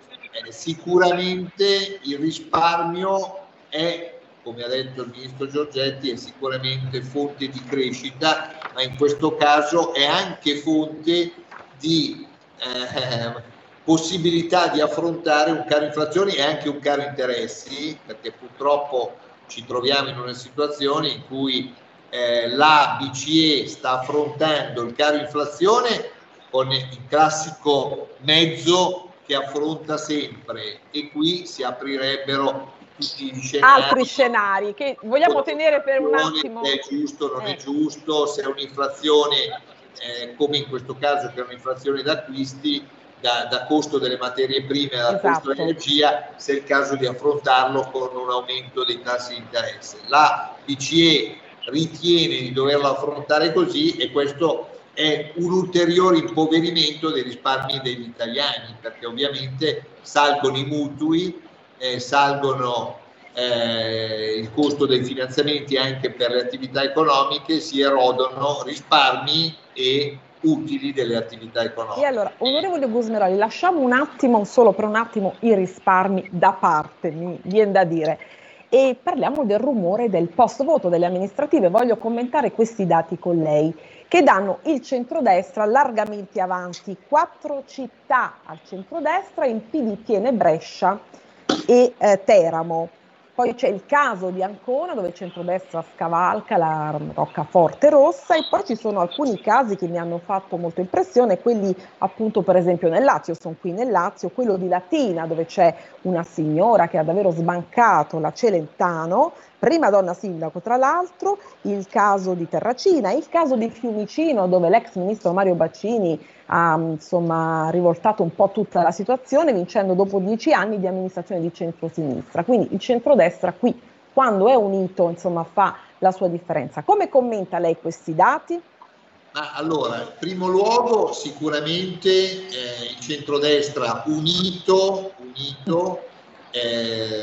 eh, sicuramente il risparmio è, come ha detto il ministro Giorgetti, è sicuramente fonte di crescita, ma in questo caso è anche fonte di eh, possibilità di affrontare un caro inflazione e anche un caro interessi, perché purtroppo ci troviamo in una situazione in cui eh, la BCE sta affrontando il caro inflazione con il classico mezzo che affronta sempre e qui si aprirebbero tutti gli scenari. Altri scenari che vogliamo tenere per un attimo. Se è giusto, non eh. è giusto, se è un'inflazione eh, come in questo caso che è un'inflazione d'acquisti da, da costo delle materie prime, da esatto. costo dell'energia, se è il caso di affrontarlo con un aumento dei tassi di interesse. La BCE ritiene di doverlo affrontare così e questo è un ulteriore impoverimento dei risparmi degli italiani, perché ovviamente salgono i mutui, eh, salgono eh, il costo dei finanziamenti anche per le attività economiche, si erodono risparmi e utili delle attività economiche. E allora, onorevole Gusmeroli, lasciamo un attimo, solo per un attimo, i risparmi da parte, mi viene da dire, e parliamo del rumore del post voto delle amministrative. Voglio commentare questi dati con lei che danno il centrodestra largamente avanti. Quattro città al centrodestra in PD tiene Brescia e eh, Teramo. poi c'è il caso di Ancona dove il centrodestra scavalca la roccaforte rossa e poi ci sono alcuni casi che mi hanno fatto molto impressione, quelli appunto per esempio nel Lazio, sono qui nel Lazio, quello di Latina dove c'è una signora che ha davvero sbancato la Celentano, prima donna sindaco tra l'altro, il caso di Terracina, il caso di Fiumicino dove l'ex ministro Mario Baccini ha insomma rivoltato un po' tutta la situazione vincendo dopo dieci anni di amministrazione di centrosinistra. Quindi il centrodestra qui quando è unito insomma fa la sua differenza. Come commenta lei questi dati? Ma allora, in primo luogo sicuramente eh, il centrodestra unito, unito eh,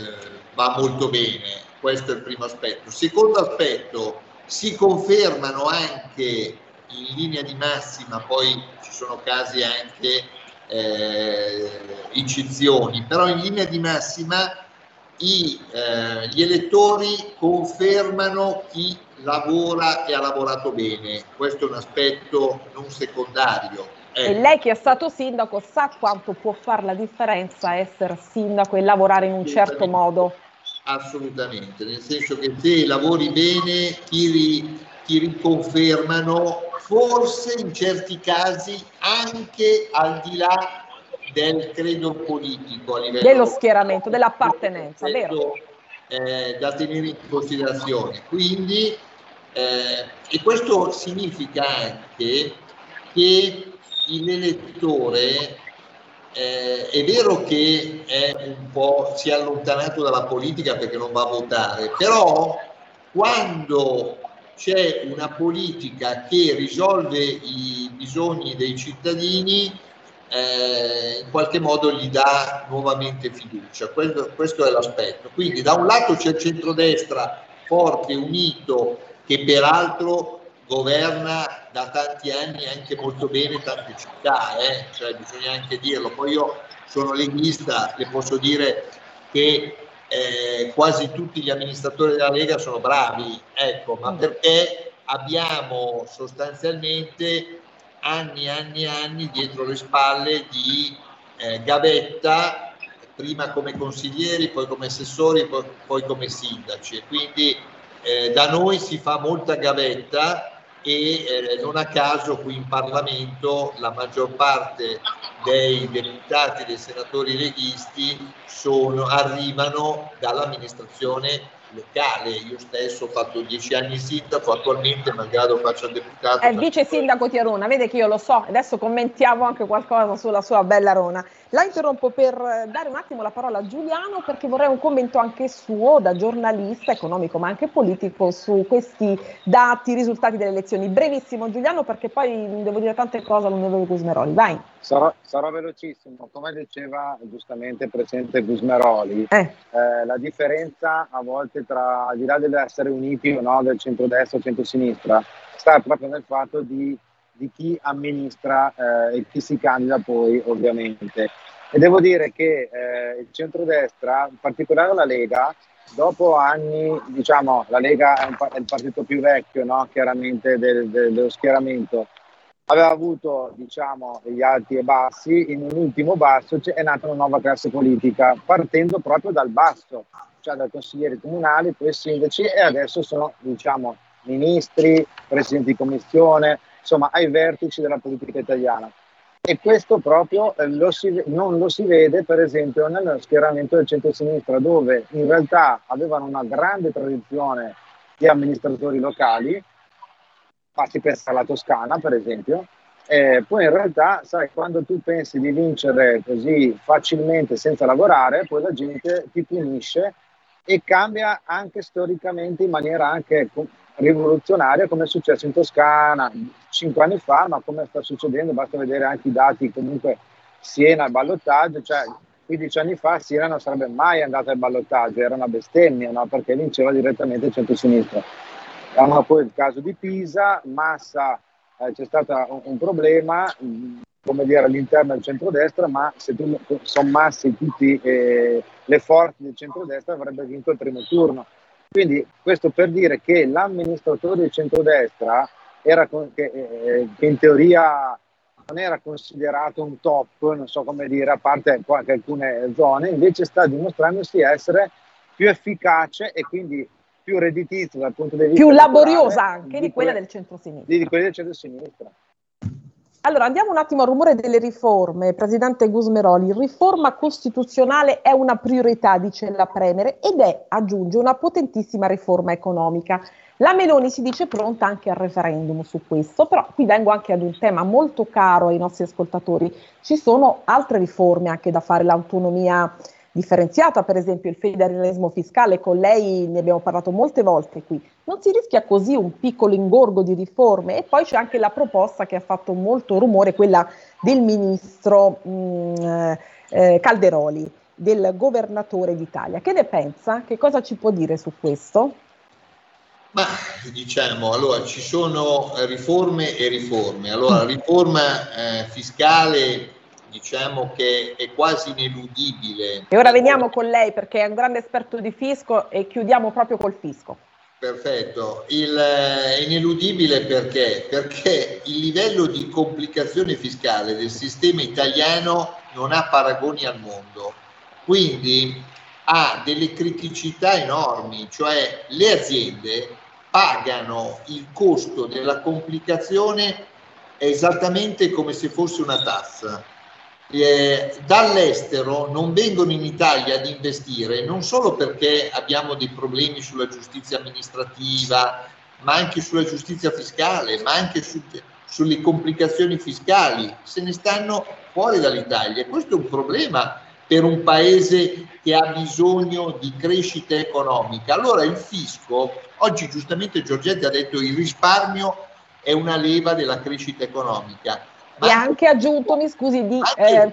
va molto bene, questo è il primo aspetto. Secondo aspetto, si confermano anche in linea di massima, poi ci sono casi anche eh, eccezioni, però in linea di massima i, eh, gli elettori confermano chi lavora e ha lavorato bene, questo è un aspetto non secondario. Ecco. E lei che è stato sindaco sa quanto può fare la differenza essere sindaco e lavorare in un certo modo? Assolutamente, nel senso che se lavori bene ti, ri, ti riconfermano forse in certi casi anche al di là del credo politico a livello dello schieramento, dell'appartenenza, vero? Eh, da tenere in considerazione. Quindi, eh, e questo significa anche che l'elettore eh, è vero che è un po' si è allontanato dalla politica perché non va a votare, però quando c'è una politica che risolve i bisogni dei cittadini, eh, in qualche modo gli dà nuovamente fiducia. Questo, questo è l'aspetto. Quindi da un lato c'è il centrodestra forte, unito, che peraltro governa da tanti anni anche molto bene tante città, eh? cioè, bisogna anche dirlo. Poi io sono leghista, le posso dire che eh, quasi tutti gli amministratori della Lega sono bravi, ecco, ma mm. perché abbiamo sostanzialmente anni e anni e anni dietro le spalle di eh, gavetta, prima come consiglieri, poi come assessori, poi, poi come sindaci. E quindi eh, da noi si fa molta gavetta e eh, non a caso qui in Parlamento la maggior parte dei deputati, dei senatori leghisti sono, arrivano dall'amministrazione locale. Io stesso ho fatto dieci anni sindaco, attualmente malgrado faccia deputato. È vice sindaco di Arona, vede che io lo so, adesso commentiamo anche qualcosa sulla sua bella Arona. La interrompo per dare un attimo la parola a Giuliano perché vorrei un commento anche suo da giornalista economico ma anche politico su questi dati, risultati delle elezioni. Brevissimo Giuliano perché poi devo dire tante cose all'onorevole Gusmeroli, vai. Sarò, sarò, velocissimo, come diceva giustamente il presidente Gusmeroli, eh. Eh, la differenza a volte tra, al di là dell'essere uniti o no, del centrodestra o centrosinistra, sta proprio nel fatto di di chi amministra eh, e chi si candida poi ovviamente. E devo dire che eh, il centrodestra, in particolare la Lega, dopo anni, diciamo, la Lega è, è il partito più vecchio, no? chiaramente del, del, dello schieramento, aveva avuto diciamo, degli alti e bassi, in un ultimo basso è nata una nuova classe politica, partendo proprio dal basso, cioè dai consiglieri comunali, poi sindaci e adesso sono diciamo, ministri, presidenti di commissione, insomma ai vertici della politica italiana. E questo proprio eh, lo si, non lo si vede per esempio nello schieramento del centro-sinistra dove in realtà avevano una grande tradizione di amministratori locali, basti pensare alla Toscana per esempio, eh, poi in realtà, sai, quando tu pensi di vincere così facilmente senza lavorare, poi la gente ti punisce e cambia anche storicamente in maniera anche rivoluzionaria come è successo in Toscana cinque anni fa, ma come sta succedendo, basta vedere anche i dati comunque Siena al ballottaggio, cioè 15 anni fa Siena non sarebbe mai andata al ballottaggio, era una bestemmia, no? perché vinceva direttamente il centro-sinistra. Abbiamo poi il caso di Pisa, Massa eh, c'è stato un, un problema, come dire, all'interno del centrodestra, ma se tu sommassi tutte eh, le forze del centrodestra avrebbe vinto il primo turno. Quindi questo per dire che l'amministratore di centrodestra era che, eh, che in teoria non era considerato un top, non so come dire, a parte anche alcune zone, invece sta dimostrandosi essere più efficace e quindi più redditizia dal punto di vista più laboriosa anche di, quella que- del centro-sinistra. di, di quella del centro-sinistra. Allora andiamo un attimo al rumore delle riforme. Presidente Gusmeroli, riforma costituzionale è una priorità, dice la Premier, ed è, aggiunge, una potentissima riforma economica. La Meloni si dice pronta anche al referendum su questo, però qui vengo anche ad un tema molto caro ai nostri ascoltatori. Ci sono altre riforme anche da fare, l'autonomia differenziata, per esempio il federalismo fiscale, con lei ne abbiamo parlato molte volte qui. Non si rischia così un piccolo ingorgo di riforme? E poi c'è anche la proposta che ha fatto molto rumore, quella del ministro mh, eh, Calderoli, del governatore d'Italia. Che ne pensa? Che cosa ci può dire su questo? Ma diciamo, allora ci sono riforme e riforme. Allora, riforma eh, fiscale diciamo che è quasi ineludibile. E ora veniamo con lei perché è un grande esperto di fisco e chiudiamo proprio col fisco. Perfetto, il, è ineludibile perché? Perché il livello di complicazione fiscale del sistema italiano non ha paragoni al mondo, quindi ha delle criticità enormi, cioè le aziende pagano il costo della complicazione esattamente come se fosse una tassa eh, dall'estero non vengono in Italia ad investire non solo perché abbiamo dei problemi sulla giustizia amministrativa, ma anche sulla giustizia fiscale, ma anche su, sulle complicazioni fiscali, se ne stanno fuori dall'Italia. Questo è un problema per un paese che ha bisogno di crescita economica. Allora il fisco, oggi giustamente Giorgetti ha detto il risparmio è una leva della crescita economica e anche aggiunto, mi scusi, di... Eh...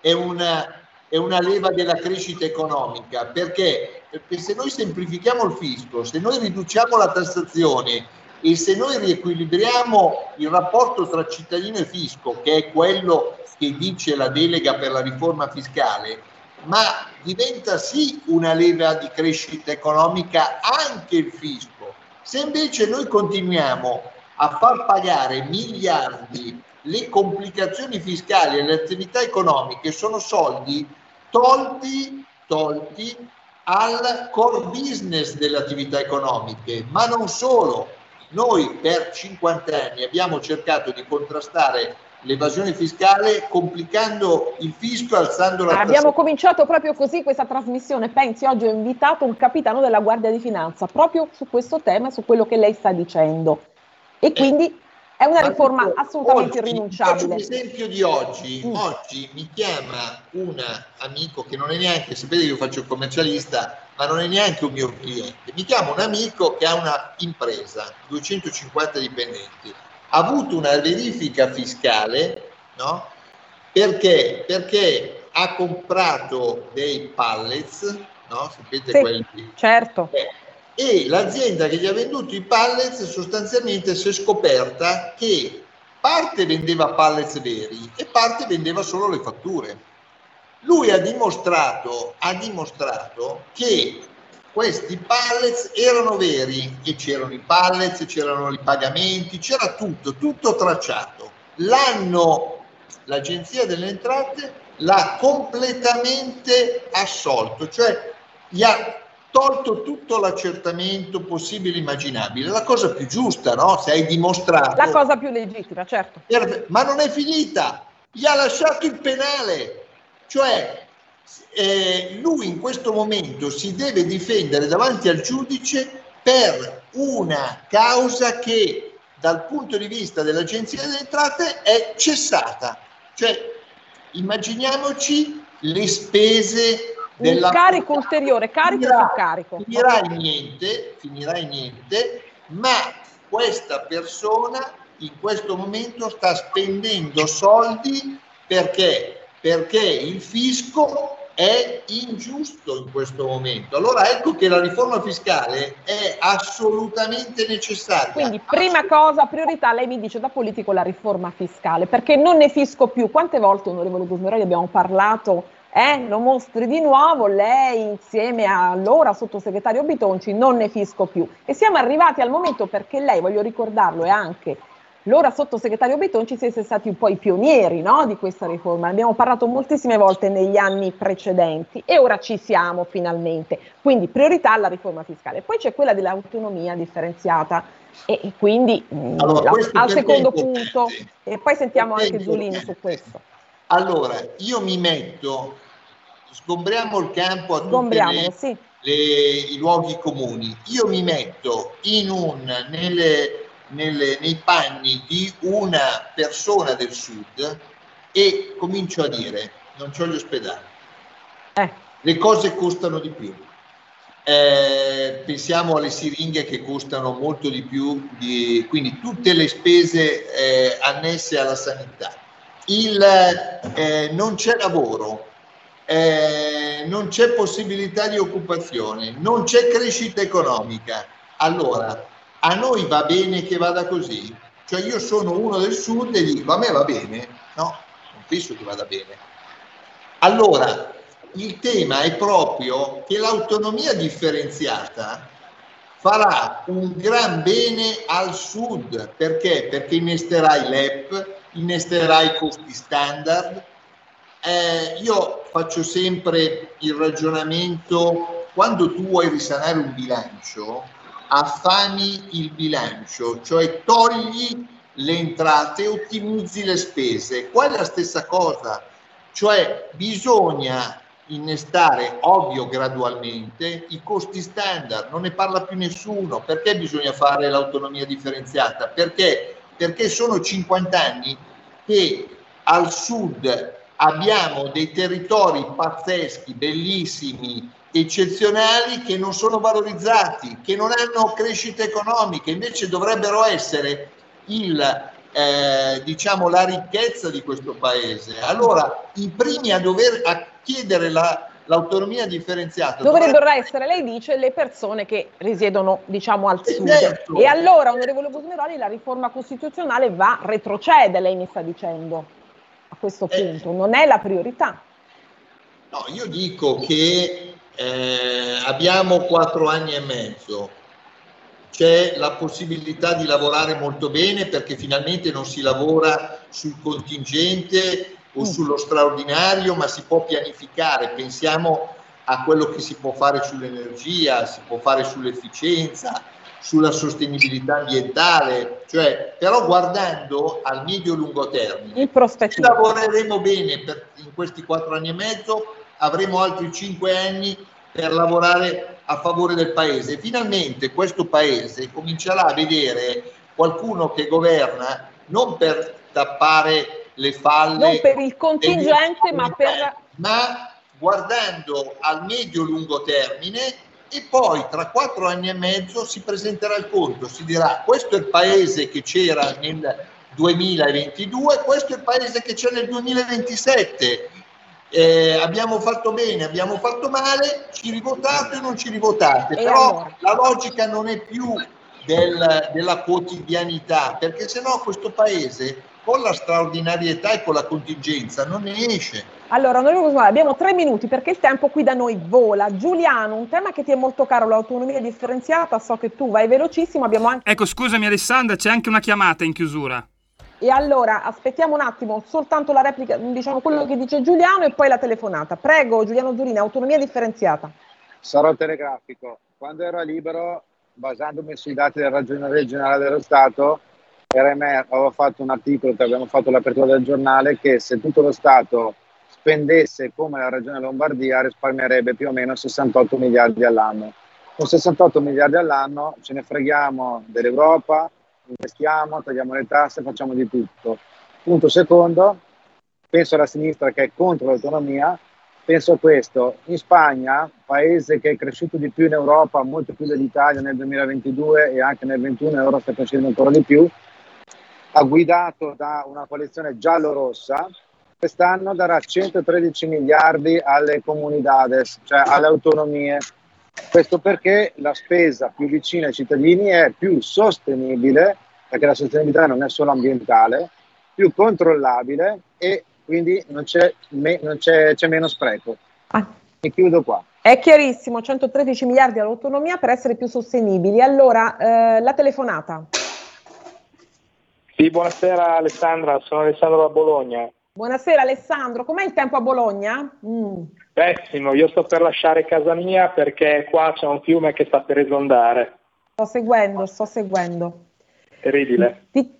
È una, è una leva della crescita economica, perché? perché se noi semplifichiamo il fisco, se noi riduciamo la tassazione e se noi riequilibriamo il rapporto tra cittadino e fisco, che è quello che dice la delega per la riforma fiscale, ma diventa sì una leva di crescita economica anche il fisco. Se invece noi continuiamo a far pagare miliardi le complicazioni fiscali e le attività economiche sono soldi tolti, tolti al core business delle attività economiche, ma non solo. Noi per 50 anni abbiamo cercato di contrastare l'evasione fiscale complicando il fisco alzando la Abbiamo tassazione. cominciato proprio così questa trasmissione. Pensi, oggi ho invitato un capitano della Guardia di Finanza proprio su questo tema, su quello che lei sta dicendo. E quindi eh è una riforma Ma assolutamente oggi, irrinunciabile. Faccio un esempio di oggi. Mm. Oggi mi chiama un amico che non è neanche, sapete io faccio il commercialista, ma non è neanche un mio cliente. Mi chiama un amico che ha una impresa, 250 dipendenti. Ha avuto una verifica fiscale, no? Perché? Perché ha comprato dei pallets, no? Sapete Sì, quelli? certo. Eh, e l'azienda che gli ha venduto i pallets sostanzialmente si è scoperta che parte vendeva pallets veri e parte vendeva solo le fatture. Lui ha dimostrato, ha dimostrato che questi pallets erano veri e c'erano i pallets, c'erano i pagamenti, c'era tutto, tutto tracciato. L'hanno, l'agenzia delle entrate l'ha completamente assolto, cioè gli ha tolto tutto l'accertamento possibile e immaginabile, la cosa più giusta, no? Se hai dimostrato. La cosa più legittima, certo. Ma non è finita, gli ha lasciato il penale, cioè eh, lui in questo momento si deve difendere davanti al giudice per una causa che dal punto di vista dell'Agenzia delle Entrate è cessata. Cioè, immaginiamoci le spese della... Un carico ulteriore, carico finirà, su carico. Finirà in niente, finirà in niente, ma questa persona in questo momento sta spendendo soldi perché? Perché il fisco è ingiusto in questo momento. Allora ecco che la riforma fiscale è assolutamente necessaria. Quindi prima cosa, priorità, lei mi dice da politico la riforma fiscale, perché non ne fisco più. Quante volte, onorevole Gusmeroli, abbiamo parlato eh, lo mostri di nuovo, lei insieme all'ora sottosegretario Bitonci, non ne fisco più. E siamo arrivati al momento perché lei, voglio ricordarlo, è anche l'ora sottosegretario Betonci siete stati un po' i pionieri no, di questa riforma, ne abbiamo parlato moltissime volte negli anni precedenti e ora ci siamo finalmente, quindi priorità alla riforma fiscale. Poi c'è quella dell'autonomia differenziata e, e quindi mh, Allora, la- al secondo punto e poi sentiamo anche Zulini su questo. Allora, io mi metto, sgombriamo il campo a tutti sì. i luoghi comuni. Io mi metto in un, nelle- nelle- nei panni di una persona del sud e comincio a dire, non c'ho gli ospedali, le cose costano di più. Eh, pensiamo alle siringhe che costano molto di più, di- quindi tutte le spese eh, annesse alla sanità. Il, eh, non c'è lavoro, eh, non c'è possibilità di occupazione, non c'è crescita economica. Allora, a noi va bene che vada così? Cioè io sono uno del sud e dico a me va bene? No, non penso che vada bene. Allora, il tema è proprio che l'autonomia differenziata farà un gran bene al sud. Perché? Perché i LEP, innesterà i costi standard. Eh, io faccio sempre il ragionamento, quando tu vuoi risanare un bilancio, affami il bilancio, cioè togli le entrate ottimizzi le spese. Qua è la stessa cosa, cioè bisogna innestare, ovvio gradualmente, i costi standard, non ne parla più nessuno. Perché bisogna fare l'autonomia differenziata? Perché? Perché sono 50 anni che al sud abbiamo dei territori pazzeschi, bellissimi, eccezionali che non sono valorizzati, che non hanno crescita economica, invece dovrebbero essere il, eh, diciamo, la ricchezza di questo paese. Allora, i primi a dover a chiedere la- l'autonomia differenziata Dovrebbero essere, lei dice, le persone che risiedono, diciamo, al sud. certo. E allora, onorevole Busmeroli, la riforma costituzionale va, retrocede, lei mi sta dicendo, a questo Eh. punto. Non è la priorità. No, io dico che eh, abbiamo quattro anni e mezzo, c'è la possibilità di lavorare molto bene perché finalmente non si lavora sul contingente o sullo straordinario, ma si può pianificare. Pensiamo a quello che si può fare sull'energia, si può fare sull'efficienza, sulla sostenibilità ambientale, cioè però guardando al medio-lungo termine. Se lavoreremo bene per- in questi quattro anni e mezzo, avremo altri cinque anni per lavorare a favore del paese. Finalmente questo paese comincerà a vedere qualcuno che governa non per tappare le falle Non per il contingente, ma per... ma guardando al medio-lungo termine e poi tra quattro anni e mezzo si presenterà il conto, si dirà questo è il paese che c'era nel 2022, questo è il paese che c'è nel 2027. Eh, abbiamo fatto bene, abbiamo fatto male, ci rivotate o non ci rivotate, E però allora? la logica non è più del- della quotidianità, perché sennò questo paese con la straordinarietà e con la contingenza non ne esce. Allora, onorevole abbiamo tre minuti perché il tempo qui da noi vola. Giuliano, un tema che ti è molto caro, l'autonomia differenziata, so che tu vai velocissimo, abbiamo anche... Ecco, scusami Alessandra, c'è anche una chiamata in chiusura. E allora, aspettiamo un attimo, soltanto la replica, diciamo quello che dice Giuliano e poi la telefonata. Prego, Giuliano Zurini, autonomia differenziata. Sarò telegrafico. Quando ero a libero, basandomi sui dati della Ragioneria Generale dello Stato, RMR avevo fatto un articolo che abbiamo fatto l'apertura del giornale che se tutto lo Stato spendesse come la Regione Lombardia risparmierebbe più o meno 68 miliardi all'anno. Con 68 miliardi all'anno ce ne freghiamo dell'Europa, investiamo, tagliamo le tasse, facciamo di tutto. Punto secondo, penso alla sinistra che è contro l'autonomia, penso a questo. In Spagna, paese che è cresciuto di più in Europa, molto più dell'Italia nel 2022 e anche nel 2021, ora sta crescendo ancora di più, ha guidato da una coalizione giallo-rossa, quest'anno darà 113 miliardi alle comunidades, cioè alle autonomie. Questo perché la spesa più vicina ai cittadini è più sostenibile, perché la sostenibilità non è solo ambientale, più controllabile e quindi non c'è, me- non c'è- c'è meno spreco. E chiudo qua. È chiarissimo, 113 miliardi all'autonomia per essere più sostenibili. Allora, eh, la telefonata. Sì, buonasera Alessandra, sono Alessandro da Bologna. Buonasera Alessandro, com'è il tempo a Bologna? Mm. Pessimo, io sto per lasciare casa mia perché qua c'è un fiume che sta per esondare. Sto seguendo, sto seguendo. Terribile. Ti,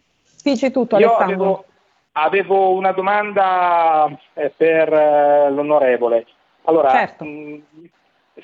dici tutto Io Alessandro. avevo, avevo una domanda eh, per eh, l'onorevole. Allora, Certo. mh,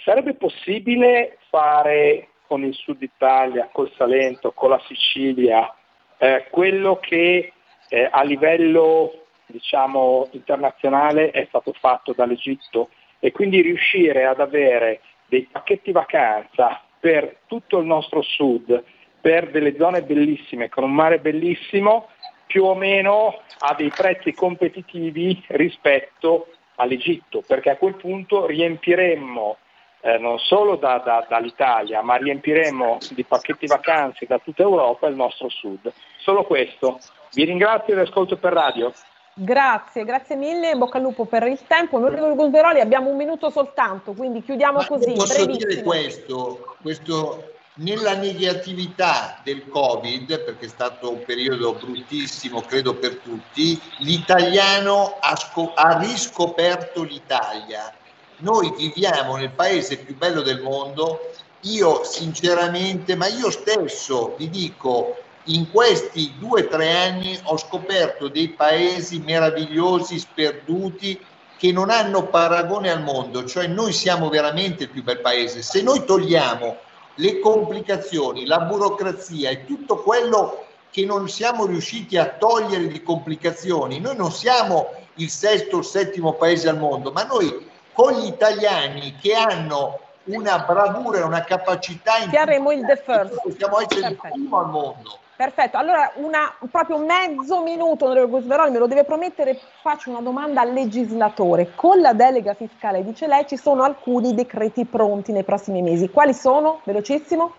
sarebbe possibile fare con il sud Italia, col Salento, con la Sicilia, eh, quello che eh, a livello diciamo internazionale è stato fatto dall'Egitto e quindi riuscire ad avere dei pacchetti vacanza per tutto il nostro sud, per delle zone bellissime, con un mare bellissimo, più o meno a dei prezzi competitivi rispetto all'Egitto, perché a quel punto riempiremmo eh, non solo da- da- dall'Italia, ma riempiremo di pacchetti vacanze da tutta Europa il nostro sud. Solo questo. Vi ringrazio e vi ascolto per radio. Grazie, grazie mille, in bocca al lupo per il tempo. Onorevole Gusberoli, abbiamo un minuto soltanto, quindi chiudiamo Ma così, posso dire brevissimo. questo, questo nella negatività del Covid, perché è stato un periodo bruttissimo, credo per tutti, l'italiano ha, sco- ha riscoperto l'Italia. Noi viviamo nel paese più bello del mondo. Io sinceramente, ma io stesso vi dico, in questi due o tre anni ho scoperto dei paesi meravigliosi, sperduti, che non hanno paragone al mondo, cioè noi siamo veramente il più bel paese. Se noi togliamo le complicazioni, la burocrazia e tutto quello che non siamo riusciti a togliere di complicazioni, noi non siamo il sesto o settimo paese al mondo, ma noi con gli italiani che hanno una bravura e una capacità in Chiaremo il the first. possiamo essere il Perfetto. primo al mondo. Perfetto, allora una, proprio mezzo minuto, onorevole Gusberoli, me lo deve promettere, faccio una domanda al legislatore. Con la delega fiscale, dice lei, ci sono alcuni decreti pronti nei prossimi mesi. Quali sono? Velocissimo?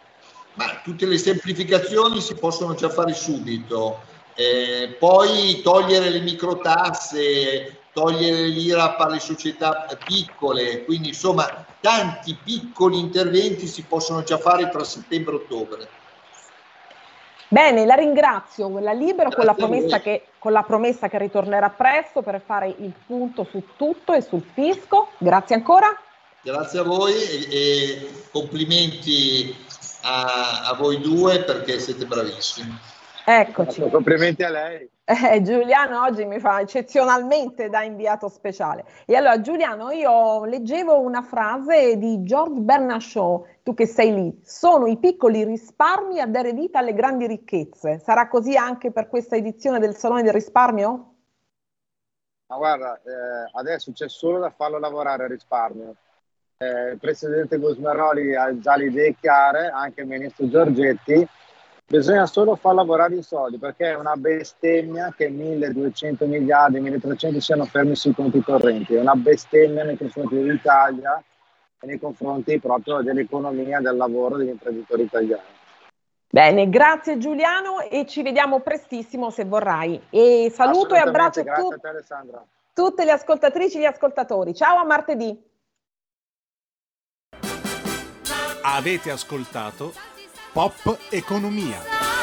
Ma tutte le semplificazioni si possono già fare subito. Eh, poi togliere le microtasse, togliere l'IRAP alle società piccole, quindi insomma tanti piccoli interventi si possono già fare tra settembre e ottobre. Bene, la ringrazio, la libero con la, che, con la promessa che ritornerà presto per fare il punto su tutto e sul fisco. Grazie ancora. Grazie a voi e, e complimenti a, a voi due perché siete bravissimi. Eccoci. Complimenti a lei. Eh, Giuliano oggi mi fa eccezionalmente da inviato speciale. E allora Giuliano, io leggevo una frase di George Bernard Shaw, tu che sei lì, sono i piccoli risparmi a dare vita alle grandi ricchezze. Sarà così anche per questa edizione del Salone del Risparmio? Ma guarda, eh, adesso c'è solo da farlo lavorare a risparmio. Eh, il presidente Gusmeroli ha già le idee chiare, anche il ministro Giorgetti. Bisogna solo far lavorare i soldi perché è una bestemmia che 1200 miliardi, 1300 siano fermi sui conti correnti. È una bestemmia nei confronti dell'Italia e nei confronti proprio dell'economia, del lavoro degli imprenditori italiani. Bene, grazie Giuliano e ci vediamo prestissimo se vorrai. E saluto e abbraccio Grazie tu- a te Alessandra. tutte le ascoltatrici e gli ascoltatori. Ciao a martedì. Avete ascoltato Pop Economia.